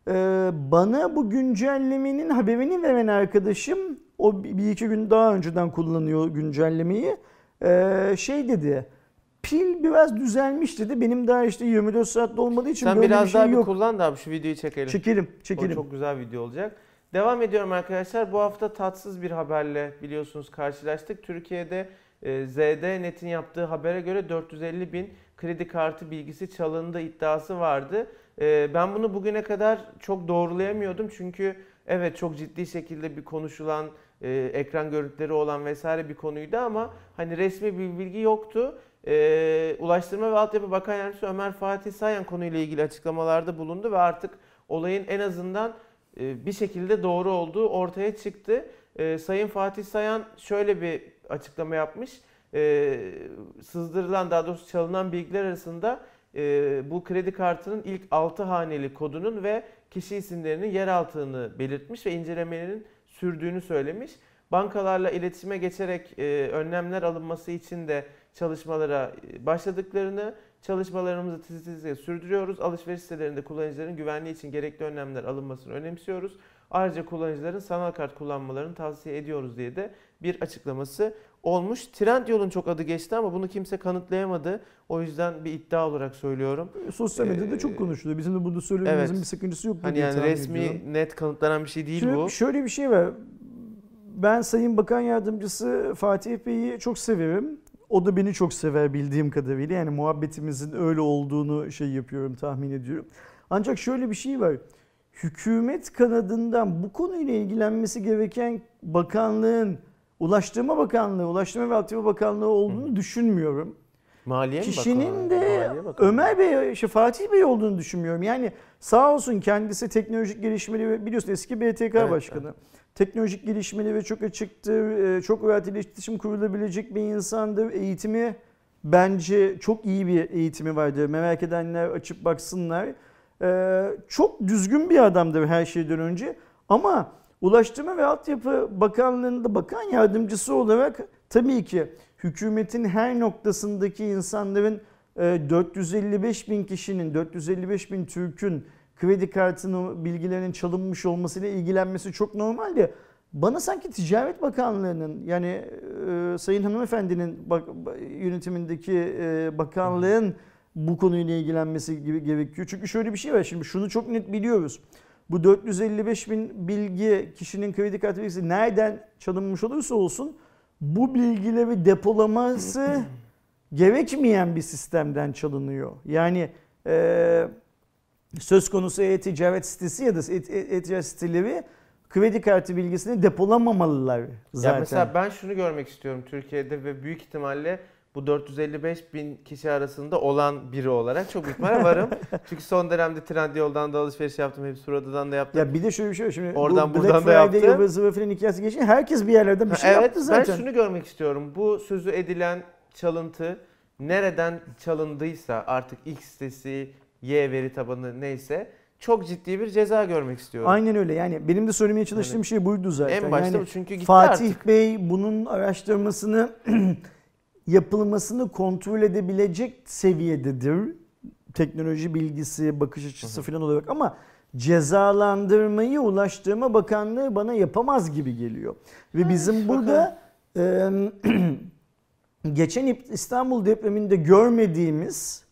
Ee, bana bu güncellemenin haberini veren arkadaşım o bir bir iki gün daha önceden kullanıyor güncellemeyi. Ee, şey dedi. Pil biraz düzelmiş dedi. Benim daha işte 24 saatte olmadığı için Sen böyle biraz bir şey daha bir yok. kullan da abi şu videoyu çekelim. Çekelim, O çekelim. çok güzel video olacak. Devam ediyorum arkadaşlar. Bu hafta tatsız bir haberle biliyorsunuz karşılaştık. Türkiye'de e, ZD Net'in yaptığı habere göre 450 bin kredi kartı bilgisi çalındı iddiası vardı. E, ben bunu bugüne kadar çok doğrulayamıyordum çünkü evet çok ciddi şekilde bir konuşulan e, ekran görüntüleri olan vesaire bir konuydu ama hani resmi bir bilgi yoktu. E, Ulaştırma ve Altyapı Bakan Yardımcısı Ömer Fatih Sayan konuyla ilgili açıklamalarda bulundu ve artık olayın en azından e, bir şekilde doğru olduğu ortaya çıktı. E, Sayın Fatih Sayan şöyle bir açıklama yapmış. E, sızdırılan daha doğrusu çalınan bilgiler arasında e, bu kredi kartının ilk 6 haneli kodunun ve kişi isimlerinin yer altını belirtmiş ve incelemelerin sürdüğünü söylemiş. Bankalarla iletişime geçerek e, önlemler alınması için de çalışmalara e, başladıklarını, çalışmalarımızı tiz tiz sürdürüyoruz. Alışveriş sitelerinde kullanıcıların güvenliği için gerekli önlemler alınmasını önemsiyoruz. Ayrıca kullanıcıların sanal kart kullanmalarını tavsiye ediyoruz diye de bir açıklaması olmuş. Trendyol'un çok adı geçti ama bunu kimse kanıtlayamadı. O yüzden bir iddia olarak söylüyorum. Sosyal medyada Ee, çok konuşuluyor. Bizim de burada söylememizin evet. bir sakıncası yok Hani yani resmi ediyorum. net kanıtlanan bir şey değil Şimdi bu. şöyle bir şey var. Ben Sayın Bakan Yardımcısı Fatih Bey'i çok severim. O da beni çok sever bildiğim kadarıyla. Yani muhabbetimizin öyle olduğunu şey yapıyorum, tahmin ediyorum. Ancak şöyle bir şey var. Hükümet kanadından bu konuyla ilgilenmesi gereken bakanlığın Ulaştırma Bakanlığı, Ulaştırma ve Altyapı Bakanlığı olduğunu düşünmüyorum. Maliye kişinin de Maliye. Ömer Bey, işte Fatih Bey olduğunu düşünmüyorum. Yani sağ olsun kendisi teknolojik gelişmeli ve biliyorsun eski BTK Evet, başkanı. Teknolojik gelişmeli ve çok açıktır, e, çok rahat iletişim kurulabilecek bir insandır. Eğitimi bence çok iyi bir eğitimi vardır. Merak edenler açıp baksınlar. Ee, çok düzgün bir adamdır her şeyden önce. Ama Ulaştırma ve Altyapı Bakanlığı'nda bakan yardımcısı olarak tabii ki hükümetin her noktasındaki insanların e, 455 bin kişinin, 455 bin Türk'ün kredi kartının bilgilerinin çalınmış olmasıyla ilgilenmesi çok normaldi. Bana sanki Ticaret Bakanlığı'nın yani e, Sayın Hanımefendinin bak, yönetimindeki e, bakanlığın bu konuyla ilgilenmesi gibi gerekiyor. Çünkü şöyle bir şey var şimdi şunu çok net biliyoruz. Bu 455 bin bilgi kişinin kredi kartı bilgisi nereden çalınmış olursa olsun bu bilgileri depolaması <clears throat> gerekmeyen bir sistemden çalınıyor. Yani e, söz konusu e-ticaret sitesi ya da e-ticaret siteleri kredi kartı bilgisini depolamamalılar zaten. Ya mesela ben şunu görmek istiyorum Türkiye'de ve büyük ihtimalle bu 455 bin kişi arasında olan biri olarak çok büyük ihtimalle varım. <laughs> Çünkü son dönemde Trendyol'dan da alışveriş yaptım. Hepsi Suradadan da yaptım. Ya bir de şöyle bir şey var. Şimdi Oradan bu Black buradan da Friday yaptı. ıvır zıvır falan hikayesi geçince herkes bir yerlerden bir şey evet, yaptı zaten. Ben şunu görmek istiyorum. Bu sözü edilen çalıntı nereden çalındıysa artık X sitesi, Y veri tabanı neyse çok ciddi bir ceza görmek istiyorum. Aynen öyle. Yani benim de söylemeye çalıştığım şey buydu zaten. En başta yani çünkü gitti Fatih artık. Bey bunun araştırmasını <clears throat> yapılmasını kontrol edebilecek seviyededir. Teknoloji bilgisi, bakış açısı falan olarak ama cezalandırmayı Ulaştırma Bakanlığı bana yapamaz gibi geliyor. Ve bizim burada e, <clears throat> geçen İstanbul depreminde görmediğimiz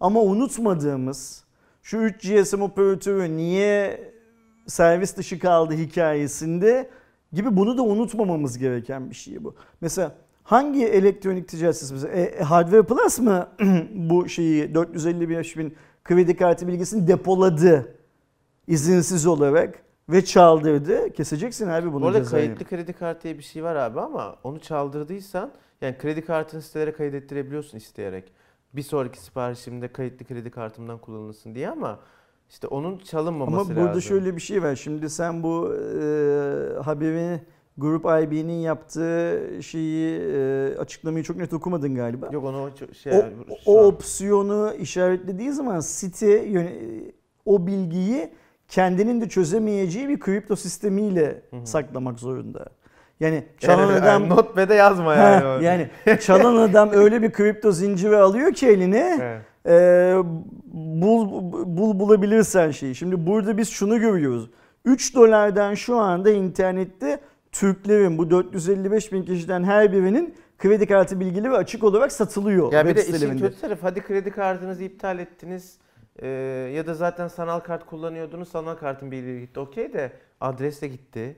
ama unutmadığımız şu 3 GSM operatörü niye servis dışı kaldı hikayesinde gibi bunu da unutmamamız gereken bir şey bu. Mesela hangi elektronik ticaret sitesi mesela e, Hardware Plus mı <clears throat> bu şeyi 455 bin kredi kartı bilgisini depoladı izinsiz olarak ve çaldırdı. Keseceksin abi bunu cezayı. kayıtlı kredi kartı diye bir şey var abi ama onu çaldırdıysan yani kredi kartını sitelere kaydettirebiliyorsun isteyerek. Bir sonraki siparişimde kayıtlı kredi kartımdan kullanılsın diye ama işte onun çalınmaması Ama lazım. burada şöyle bir şey var. Şimdi sen bu e, haberi Grup IB'nin yaptığı şeyi e, açıklamayı çok net okumadın galiba. Yok onu şey o, o an- opsiyonu işaretlediği zaman site yöne- o bilgiyi kendinin de çözemeyeceği bir kripto sistemiyle Hı hı. saklamak zorunda. Yani çalan Yani, adam notepad'e yazma yani. o. yani çalan adam öyle bir kripto zinciri alıyor ki eline Evet. ee, bul, bul bulabilirsen şeyi. Şimdi burada biz şunu görüyoruz. 3 dolardan şu anda internette Türklerin bu 455 bin kişiden her birinin kredi kartı bilgileri açık olarak satılıyor Ya bir de işin kötü tarafı hadi kredi kartınızı iptal ettiniz e, ya da zaten sanal kart kullanıyordunuz sanal kartın bilgileri gitti okey de adres de gitti,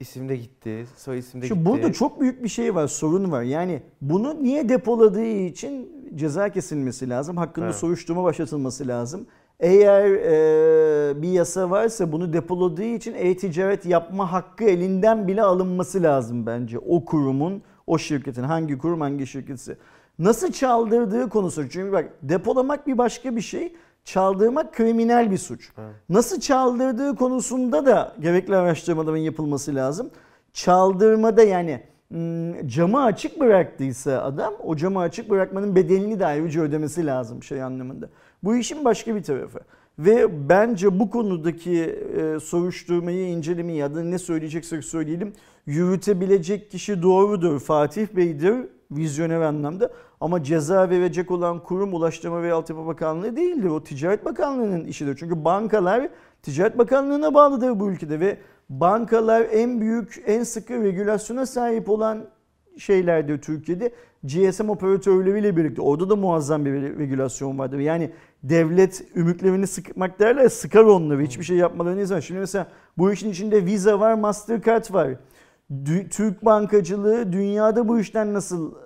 isim de gitti, soy isim de Şimdi gitti. burada çok büyük bir şey var, sorun var. Yani bunu niye depoladığı için ceza kesilmesi lazım. Hakkında Evet. soruşturma başlatılması lazım. Eğer e, bir yasa varsa bunu depoladığı için e-ticaret yapma hakkı elinden bile alınması lazım bence. O kurumun, o şirketin hangi kurum hangi şirketse. Nasıl çaldırdığı konusu. Çünkü bak depolamak bir başka bir şey. Çaldırmak kriminal bir suç. Evet. Nasıl çaldırdığı konusunda da gerekli araştırmaların yapılması lazım. Çaldırmada yani hmm, camı açık bıraktıysa adam o camı açık bırakmanın bedelini de ayrıca ödemesi lazım şey anlamında. Bu işin başka bir tarafı. Ve bence bu konudaki e, soruşturmayı, incelemeyi ya da ne söyleyeceksek söyleyelim yürütebilecek kişi doğrudur. Fatih Bey'dir vizyoner anlamda. Ama ceza verecek olan kurum Ulaştırma ve Altyapı Bakanlığı değildir. O Ticaret Bakanlığı'nın işidir. Çünkü bankalar Ticaret Bakanlığı'na bağlıdır bu ülkede ve bankalar en büyük, en sıkı regülasyona sahip olan şeylerdir Türkiye'de. GSM operatörleriyle birlikte orada da muazzam bir regülasyon vardır. Yani devlet ümüklerini sıkmak derler sıkar onları hiçbir şey yapmalarını izin. Şimdi mesela bu işin içinde Visa var, Mastercard var. Türk bankacılığı dünyada bu işten nasıl e,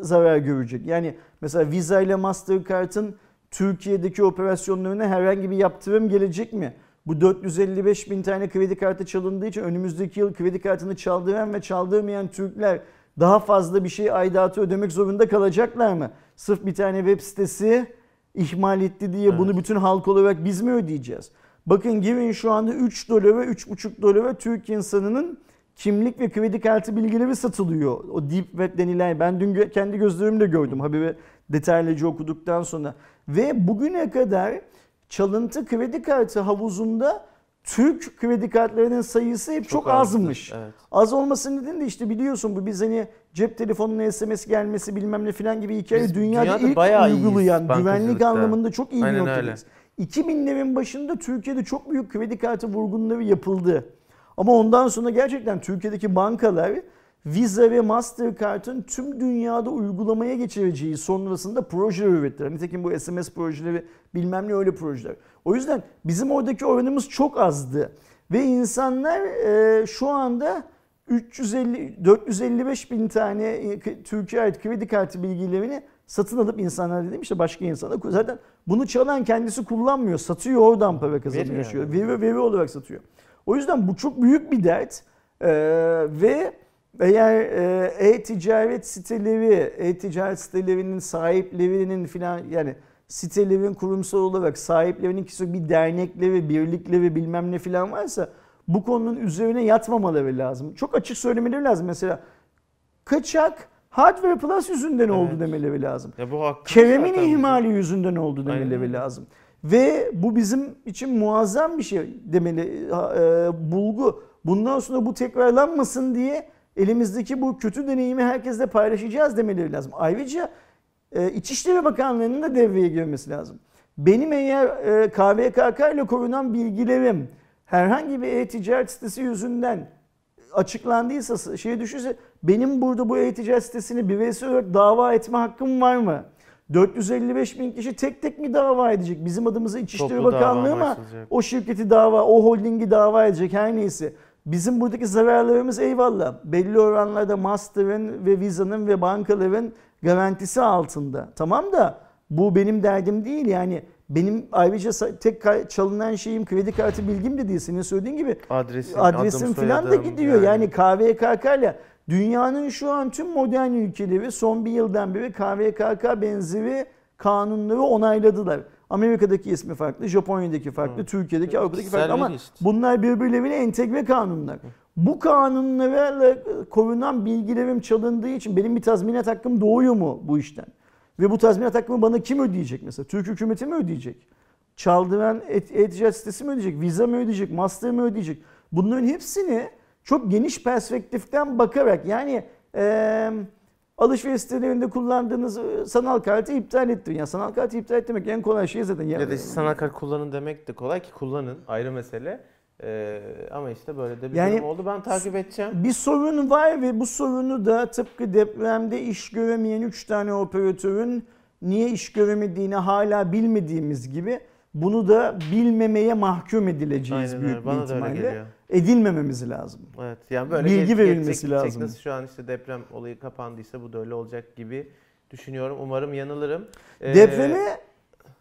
zarar görecek? Yani mesela Visa ile Mastercard'ın Türkiye'deki operasyonlarına herhangi bir yaptırım gelecek mi? Bu 455 bin tane kredi kartı çalındığı için önümüzdeki yıl kredi kartını çaldıran ve çaldırmayan Türkler Daha fazla bir şey aidatı ödemek zorunda kalacaklar mı? Sırf bir tane web sitesi ihmal etti diye bunu bütün halk olarak biz mi ödeyeceğiz? Bakın girin şu anda 3 dolara 3,5 dolara Türk insanının kimlik ve kredi kartı bilgileri satılıyor. O deep web denilen ben dün kendi gözlerimle gördüm haberi detaylıca okuduktan sonra. Ve bugüne kadar çalıntı kredi kartı havuzunda Türk kredi kartlarının sayısı hep çok, çok azmış. Evet. Az olmasının nedeni de işte biliyorsun bu biz hani cep telefonuna SMS gelmesi bilmem ne filan gibi hikaye biz dünyada, dünyada ilk uygulayan güvenlik anlamında çok iyi bir noktadayız. 2000'lerin başında Türkiye'de çok büyük kredi kartı vurgunları yapıldı. Ama ondan sonra gerçekten Türkiye'deki bankalar Visa ve Mastercard'ın tüm dünyada uygulamaya geçireceği sonrasında projeler ürettiler. Nitekim bu SMS projeleri bilmem ne öyle projeler. O yüzden bizim oradaki oranımız çok azdı. Ve insanlar e, şu anda 350 455 bin tane e, Türkiye ait kredi kartı bilgilerini satın alıp insanlar dedim işte başka insanlar zaten bunu çalan kendisi kullanmıyor satıyor oradan para kazanıyor veri, yani. veri, veri olarak satıyor. O yüzden bu çok büyük bir dert ee, ve eğer e, e-ticaret siteleri, e-ticaret sitelerinin sahiplerinin filan yani sitelerin kurumsal olarak sahiplerinin kişi bir dernekleri, birlikleri bilmem ne filan varsa bu konunun üzerine yatmamaları lazım. Çok açık söylemeleri lazım. Mesela kaçak Hardware Plus yüzünden evet. oldu demeleri lazım. Ya bu Kerem'in ihmali bizim. yüzünden oldu demeleri Aynen. lazım. Ve bu bizim için muazzam bir şey demeli e, bulgu. Bundan sonra bu tekrarlanmasın diye elimizdeki bu kötü deneyimi herkesle paylaşacağız demeleri lazım. Ayrıca e, İçişleri Bakanlığı'nın da devreye girmesi lazım. Benim eğer e, KVKK ile korunan bilgilerim herhangi bir e-ticaret sitesi yüzünden açıklandıysa şey düşürse benim burada bu e-ticaret sitesini bireysel olarak dava etme hakkım var mı? 455 bin kişi tek tek mi dava edecek? Bizim adımıza İçişleri Bakanlığı mı o şirketi dava, o holdingi dava edecek her neyse. Bizim buradaki zararlarımız eyvallah. Belli oranlarda Master'ın ve Visa'nın ve bankaların garantisi altında. Tamam da bu benim derdim değil yani. Benim ayrıca tek çalınan şeyim kredi kartı bilgim de değil. Senin söylediğin gibi adresin, adresim falan da gidiyor. Yani, yani KVKK ile dünyanın şu an tüm modern ülkeleri son bir yıldan beri KVKK benzeri kanunları onayladılar. Amerika'daki ismi farklı, Japonya'daki farklı, Hı. Türkiye'deki, Avrupa'daki farklı ama işte. bunlar birbirlerine entegre kanunlar. Hı. Bu kanunlarla korunan bilgilerim çalındığı için benim bir tazminat hakkım doğuyor mu bu işten? Ve bu tazminat hakkımı bana kim ödeyecek mesela? Türk hükümeti mi ödeyecek? Çaldıran e-ticaret sitesi mi ödeyecek? Visa mı ödeyecek? Master mı ödeyecek? Bunların hepsini çok geniş perspektiften bakarak yani e, alışveriş sitelerinde kullandığınız sanal kartı iptal ettin. Yani sanal kartı iptal etmek en kolay şey zaten. Ya da işte sanal kart kullanın demek de kolay ki kullanın ayrı mesele. Ee, ama işte böyle de bir yani, durum oldu. Ben takip edeceğim. Bir sorun var ve bu sorunu da tıpkı depremde iş göremeyen 3 tane operatörün niye iş göremediğini hala bilmediğimiz gibi bunu da bilmemeye mahkum edileceğiz Aynen, büyük Bana bir ihtimalle. Edilmememiz lazım. Evet. Yani böyle bilgi verilmesi gelecek, lazım. Nasıl şu an işte deprem olayı kapandıysa bu da öyle olacak gibi düşünüyorum. Umarım yanılırım. Ee, Depremi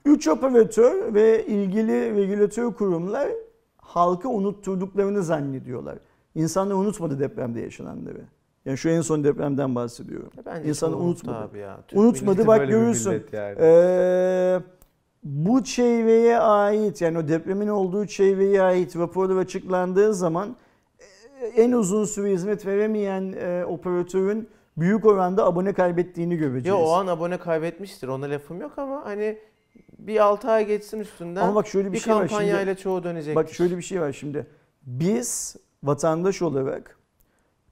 3 operatör ve ilgili regülatör kurumlar halkı unutturduklarını zannediyorlar. İnsanlar unutmadı depremde yaşananları. Yani şu en son depremden bahsediyorum. Bence İnsanlar unutmadı. Abi ya. unutmadı bak görürsün. Yani. Ee, bu çevreye ait yani o depremin olduğu çevreye ait raporlar açıklandığı zaman e, en uzun süre hizmet veremeyen e, operatörün büyük oranda abone kaybettiğini göreceğiz. Yo o an abone kaybetmiştir ona lafım yok ama hani bir 6 ay geçsin üstünden. Ama bak şöyle bir, bir şey kampanyayla var şimdi, çoğu dönecek. Bak şöyle bir şey var şimdi. Biz vatandaş olarak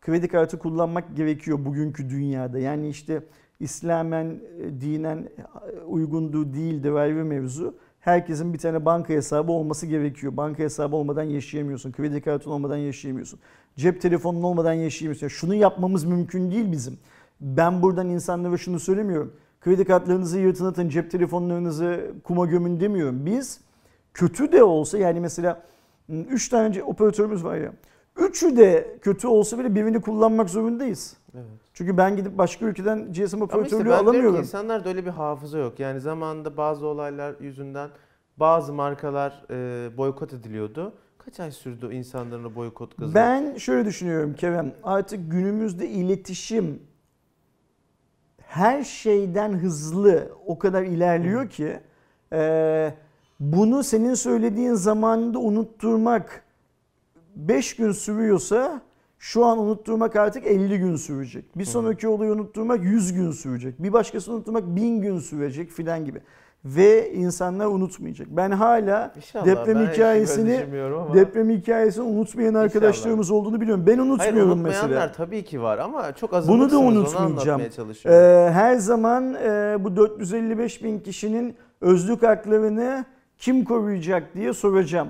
kredi kartı kullanmak gerekiyor bugünkü dünyada. Yani işte İslamen, e, dinen e, uygunduğu değildi ayrı mevzu. Herkesin bir tane banka hesabı olması gerekiyor. Banka hesabı olmadan yaşayamıyorsun. Kredi kartın olmadan yaşayamıyorsun. Cep telefonun olmadan yaşayamıyorsun. Şunu yapmamız mümkün değil bizim. Ben buradan insanlara şunu söylemiyorum. Kredi kartlarınızı yırtın cep telefonlarınızı kuma gömün demiyorum. Biz kötü de olsa yani mesela 3 tane operatörümüz var ya. Üçü de kötü olsa bile birini kullanmak zorundayız. Evet. Çünkü ben gidip başka ülkeden GSM operatörlüğü işte alamıyorum. İnsanlarda öyle bir hafıza yok. Yani zamanında bazı olaylar yüzünden bazı markalar e, boykot ediliyordu. Kaç ay sürdü insanların boykot gazı? Ben şöyle düşünüyorum Kerem. Artık günümüzde iletişim her şeyden hızlı o kadar ilerliyor ki e, bunu senin söylediğin zamanında unutturmak 5 gün sürüyorsa şu an unutturmak artık 50 gün sürecek. Bir sonraki olayı unutturmak 100 gün sürecek. Bir başkasını unutturmak 1000 gün sürecek filan gibi. Ve insanlar unutmayacak. Ben hala İnşallah. deprem Ben hikayesini ama. deprem hikayesini unutmayan arkadaşlarımız olduğunu biliyorum. Ben Hayır unutmuyorum unutmayanlar mesela. tabii ki var ama çok Bunu azınlıksınız. da unutmayacağım. Ee, her zaman e, bu 455 bin kişinin özlük haklarını kim koruyacak diye soracağım.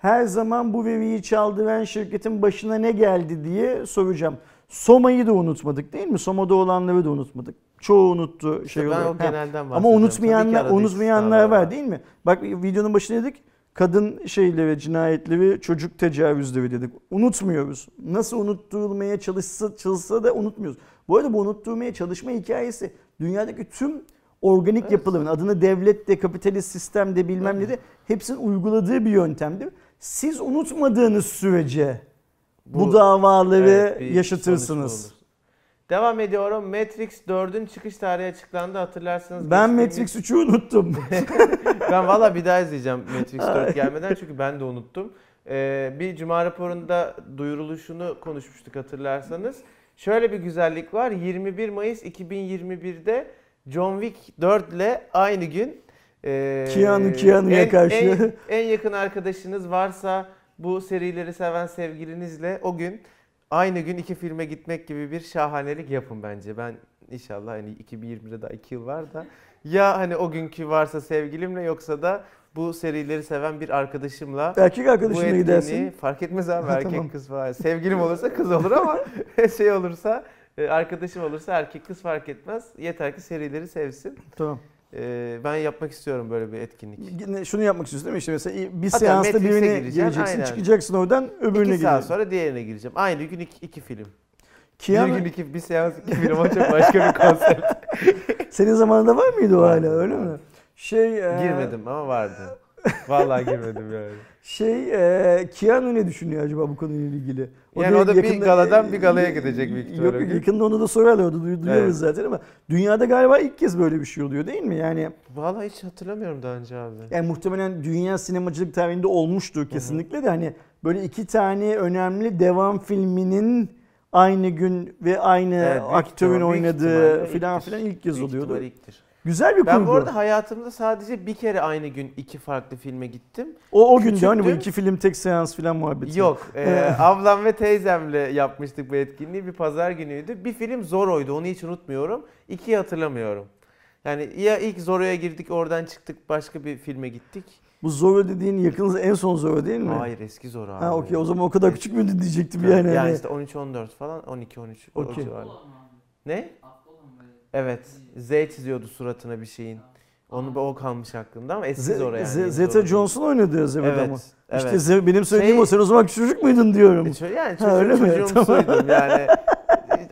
Her zaman bu veriyi çaldıran şirketin başına ne geldi diye soracağım. Soma'yı da unutmadık değil mi? Soma'da olanları da unutmadık. Çoğu unuttu şey ben olarak. o genelden Ama unutmayanlar unutmayanlar var değil mi? Bak videonun başında dedik kadın şeyleri, cinayetleri, çocuk tecavüzleri dedik. Unutmuyoruz. Nasıl unutturulmaya çalışsa, çalışsa da unutmuyoruz. Bu arada bu unutturmaya çalışma hikayesi dünyadaki tüm organik Evet. yapıların adını devlet de, kapitalist sistem de bilmem ne de hepsinin uyguladığı bir yöntemdir. Siz unutmadığınız sürece bu, davaları Evet, yaşatırsınız. bu. Devam ediyorum. Matrix 4'ün çıkış tarihi açıklandı hatırlarsınız. Ben Matrix 3'ü unuttum. <laughs> ben valla bir daha izleyeceğim Matrix 4 gelmeden çünkü ben de unuttum. Ee, bir Cuma raporunda duyuruluşunu konuşmuştuk hatırlarsanız. Şöyle bir güzellik var. 21 Mayıs 2021'de John Wick 4 ile aynı gün ee, Keanu Keanu'ya karşı. En, en yakın arkadaşınız varsa bu serileri seven sevgilinizle o gün aynı gün iki filme gitmek gibi bir şahanelik yapın bence. Ben inşallah hani 2020'de daha 2 yıl var da ya hani o günkü varsa sevgilimle yoksa da bu serileri seven bir arkadaşımla Erkek arkadaşımla gidersin. fark etmez <laughs> abi Ha, erkek tamam. kız falan. Sevgilim olursa kız olur ama <laughs> şey olursa e, arkadaşım olursa erkek kız fark etmez. Yeter ki serileri sevsin. Tamam. E, Ben yapmak istiyorum böyle bir etkinlik. Yine Şunu yapmak istiyorsun değil mi? İşte mesela bir Hatta seansta Matrix'e birine gireceksin, gireceksin, aynen. çıkacaksın oradan öbürüne İki saat gireceksin. sonra diğerine gireceğim. Aynı gün iki, iki film. Keanu, Bir gün iki, bir seans iki film çok başka bir konsept. <laughs> senin zamanında var mıydı o hala öyle mi? Şey, e, Girmedim ama vardı. Vallahi girmedim yani. Şey, e, Keanu ne düşünüyor acaba bu konuyla ilgili? Yani o da bir galadan bir galaya gidecek büyük ihtimalle. Yok, yakında onu da sorarlar, o duy- duyuyoruz Evet. zaten ama dünyada galiba ilk kez böyle bir şey oluyor değil mi? Yani, Vallahi hiç hatırlamıyorum daha önce abi. yani muhtemelen dünya sinemacılık tarihinde olmuştur kesinlikle de hani böyle iki tane önemli devam filminin aynı gün ve aynı Evet, büyük aktörün büyük oynadığı filan filan ilk kez Büyük oluyordu. ihtimal ilktir. Güzel bir Ben kurgu. bu arada hayatımda sadece bir kere aynı gün iki farklı filme gittim. o o günde hani bu küçüktüm. iki film tek seans filan muhabbeti. Yok. e, <laughs> ablam ve teyzemle yapmıştık bu etkinliği. Bir pazar günüydü. Bir film Zorro'ydu. Onu hiç unutmuyorum. İkiyi hatırlamıyorum. Yani ya ilk Zorro'ya girdik oradan çıktık başka bir filme gittik. Bu Zorro dediğin yakın en son Zorro değil mi? Hayır eski Zorro abi. Ha okey o zaman o kadar küçük müydü diyecektim yani. Yani, işte 13-14 falan 12-13 o Okey. civarı. Ne? Evet. Z çiziyordu suratına bir şeyin. Onu o kalmış aklımda ama eski Z- Zorro yani. Z- Zeta Johnson oynadı Zeme'de değil. ama. Evet. İşte evet. Ze- benim söylediğim Şey- o sen o zaman çocuk muydun diyorum. E, ço- Yani Ha, öyle çocuğum, mi? çocuğumsuydum yani.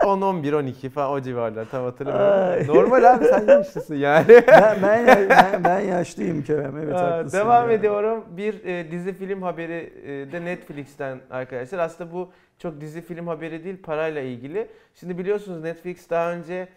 10, 11, 12 falan o civarlar tam Ay. hatırlamıyorum. Normal abi sen yaşlısın yani. <laughs> ben, ben, ya- ben, ben yaşlıyım Kerem evet Aa, haklısın. Devam ya. ediyorum. Bir e, dizi film haberi e, de Netflix'ten arkadaşlar. Aslında bu çok dizi film haberi değil parayla ilgili. Şimdi biliyorsunuz Netflix daha önce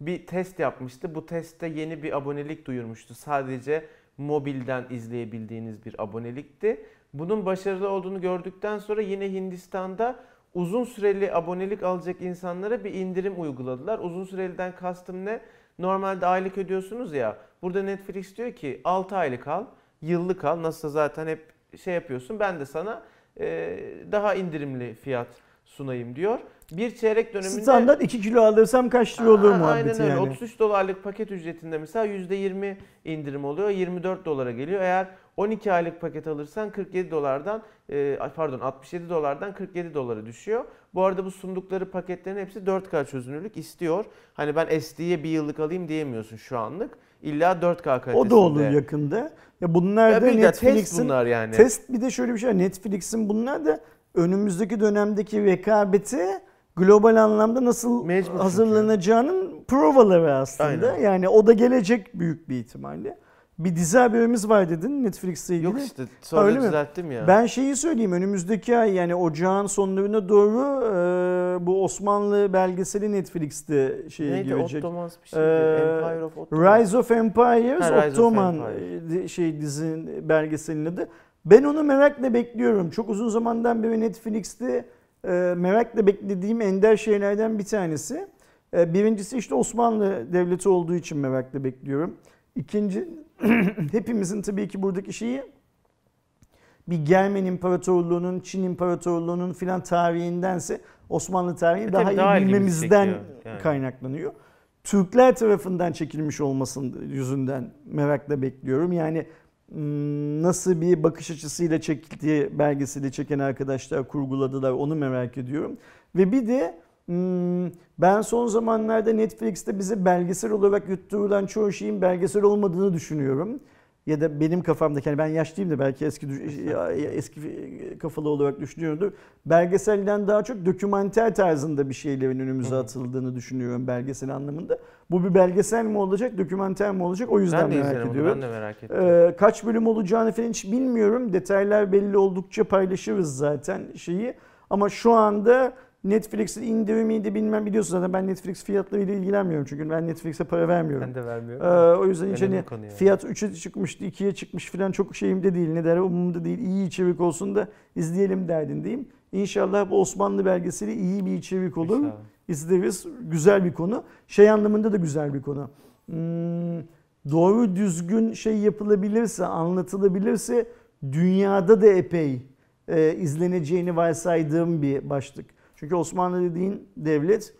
bir test yapmıştı. Bu testte yeni bir abonelik duyurmuştu. Sadece mobilden izleyebildiğiniz bir abonelikti. Bunun başarılı olduğunu gördükten sonra yine Hindistan'da uzun süreli abonelik alacak insanlara bir indirim uyguladılar. Uzun süreliden kastım ne? Normalde aylık ödüyorsunuz ya. Burada Netflix diyor ki 6 aylık al, yıllık al. Nasılsa zaten hep şey yapıyorsun. Ben de sana daha indirimli fiyat sunayım diyor. Bir çeyrek döneminde... Standart 2 kilo alırsam kaç lira olur muhabbeti Aynen öyle. yani. 33 dolarlık paket ücretinde mesela %20 indirim oluyor. 24 dolara geliyor. Eğer 12 aylık paket alırsan 47 dolardan e, pardon 67 dolardan 47 dolara düşüyor. Bu arada bu sundukları paketlerin hepsi 4K çözünürlük istiyor. Hani ben SD'ye bir yıllık alayım diyemiyorsun şu anlık. İlla 4K kalitesinde. O da olur yakında. Ya bunlar Ya da Netflix'in bunlar yani. Test bir de şöyle bir şey. Netflix'in bunlar da önümüzdeki dönemdeki rekabeti global anlamda nasıl Mecbur hazırlanacağının provaları aslında. Aynen. Yani o da gelecek büyük bir ihtimalle. Bir dizi haberimiz var dedin Netflix'le ilgili. Yok işte sonra Öyle mi? düzelttim ya. Ben şeyi söyleyeyim önümüzdeki ay yani ocağın sonlarına doğru bu Osmanlı belgeseli Netflix'te şeye Neydi? girecek. Ottomans bir şeydi. Ee, Empire of Ottoman. Rise of Empires, Ha, Rise of Ottoman Empires. e, di- şey dizinin belgeselinin adı. Ben onu merakla bekliyorum. Çok uzun zamandan beri Netflix'te e, merakla beklediğim ender şeylerden bir tanesi. E, birincisi işte Osmanlı Devleti olduğu için merakla bekliyorum. İkinci, <clears throat> hepimizin tabii ki buradaki şeyi bir Germen İmparatorluğu'nun, Çin İmparatorluğu'nun filan tarihindense Osmanlı tarihi E daha iyi daha bilmemizden yani. kaynaklanıyor. Türkler tarafından çekilmiş olmasının yüzünden merakla bekliyorum. Yani nasıl bir bakış açısıyla çekildiği belgeseli çeken arkadaşlar kurguladılar onu merak ediyorum. Ve bir de hmm, ben son zamanlarda Netflix'te bize belgesel olarak yutturulan çoğu şeyin belgesel olmadığını düşünüyorum. Ya da benim kafamdaki yani ben yaşlıyım da belki eski eski kafalı olarak düşünüyordur. Belgeselden daha çok dokümanter tarzında bir şeylerin önümüze atıldığını düşünüyorum belgesel anlamında. Bu bir belgesel mi olacak, dokümanter mi olacak? O yüzden Ben merak ediyorum. Ben de merak ettim. Ee, kaç bölüm olacağını falan hiç bilmiyorum. Detaylar belli oldukça paylaşırız zaten şeyi. Ama şu anda Netflix'in indirimiydi bilmem biliyorsunuz zaten ben Netflix fiyatlarıyla ilgilenmiyorum çünkü ben Netflix'e para vermiyorum. ben de vermiyorum. Ee, o yüzden hiç hani fiyat 3'e çıkmıştı, 2'ye çıkmış falan çok şeyimde değil. Ne derler umurumda değil. İyi içerik olsun da izleyelim derdindeyim. İnşallah bu Osmanlı belgeseli iyi bir içerik olur. İnşallah. İzleriz. Güzel bir konu. Şey anlamında da güzel bir konu. Hmm, doğru düzgün şey yapılabilirse, anlatılabilirse dünyada da epey e, izleneceğini varsaydığım bir başlık. Çünkü Osmanlı dediğin devlet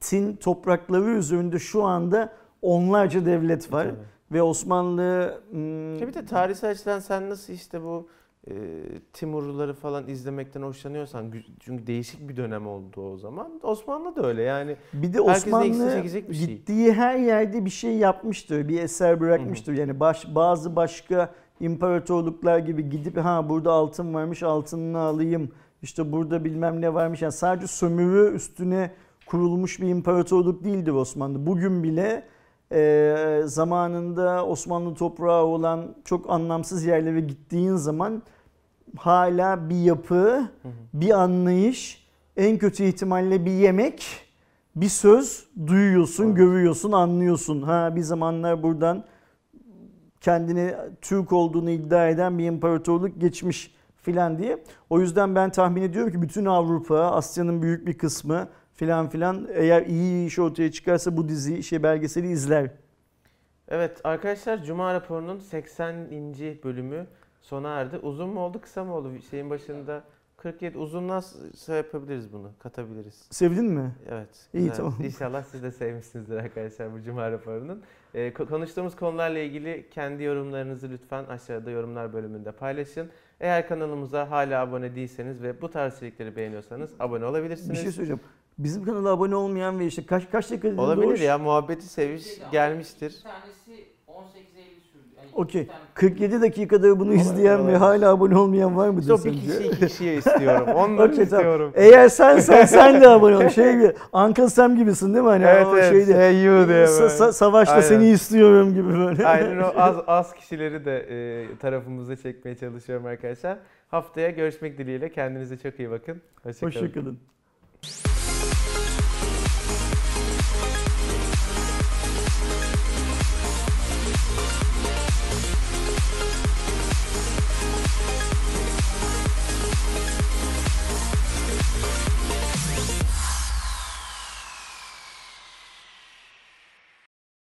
Tin toprakları üzerinde şu anda onlarca devlet var. Tabii. Ve Osmanlı hmm, bir de tarihsel açıdan sen nasıl işte bu e, Timurluları falan izlemekten hoşlanıyorsan çünkü değişik bir dönem oldu o zaman. Osmanlı da öyle yani. Bir de Osmanlı bir şey. gittiği her yerde bir şey yapmıştır, bir eser bırakmıştır. Yani baş, bazı başka imparatorluklar gibi gidip ha burada altın varmış altınını alayım, işte burada bilmem ne varmış. Yani sadece sömürü üstüne kurulmuş bir imparatorluk değildir Osmanlı. Bugün bile e, zamanında Osmanlı toprağı olan çok anlamsız yerlere gittiğin zaman hala bir yapı, bir anlayış, en kötü ihtimalle bir yemek, bir söz duyuyorsun, Evet. görüyorsun, anlıyorsun. Ha bir zamanlar buradan kendini Türk olduğunu iddia eden bir imparatorluk geçmiş filan diye. O yüzden ben tahmin ediyorum ki bütün Avrupa, Asya'nın büyük bir kısmı filan filan eğer iyi iş ortaya çıkarsa bu dizi şey belgeseli izler. Evet arkadaşlar Cuma raporunun 80. bölümü sona erdi. Uzun mu oldu kısa mı oldu? Şeyin başında 47 uzunluğa yapabiliriz bunu. Katabiliriz. Sevdin mi? Evet. İyi, güzel. tamam. İnşallah siz de sevmişsinizdir arkadaşlar bu Cuma raporunun. Ee, ko- konuştuğumuz konularla ilgili kendi yorumlarınızı lütfen aşağıda yorumlar bölümünde paylaşın. Eğer kanalımıza hala abone değilseniz ve bu tarz içerikleri beğeniyorsanız abone olabilirsiniz. Bir şey söyleyeceğim. Bizim kanala abone olmayan ve işte kaç kaç dakika Olabilir Doğuş? ya muhabbeti seviş ama gelmiştir. Bir tanesi 18 Eylül sürdü. Yani Okey. iki tane- 47 dakikada bunu izleyen ve hala abone olmayan var mıdır İşte o bir kişi iki kişiye istiyorum. <laughs> Onları tamam. istiyorum. Eğer sen sen <laughs> sen de abone ol. Şey gibi Uncle Sam gibisin değil mi? Hani Evet o evet. şeyde Hey you diye sa- sa- savaşta Aynen. seni istiyorum gibi böyle. Aynen o az <laughs> az kişileri de e, tarafımıza çekmeye çalışıyorum arkadaşlar. Haftaya görüşmek dileğiyle. Kendinize çok iyi bakın. Hoşçakalın. Hoşçakalın.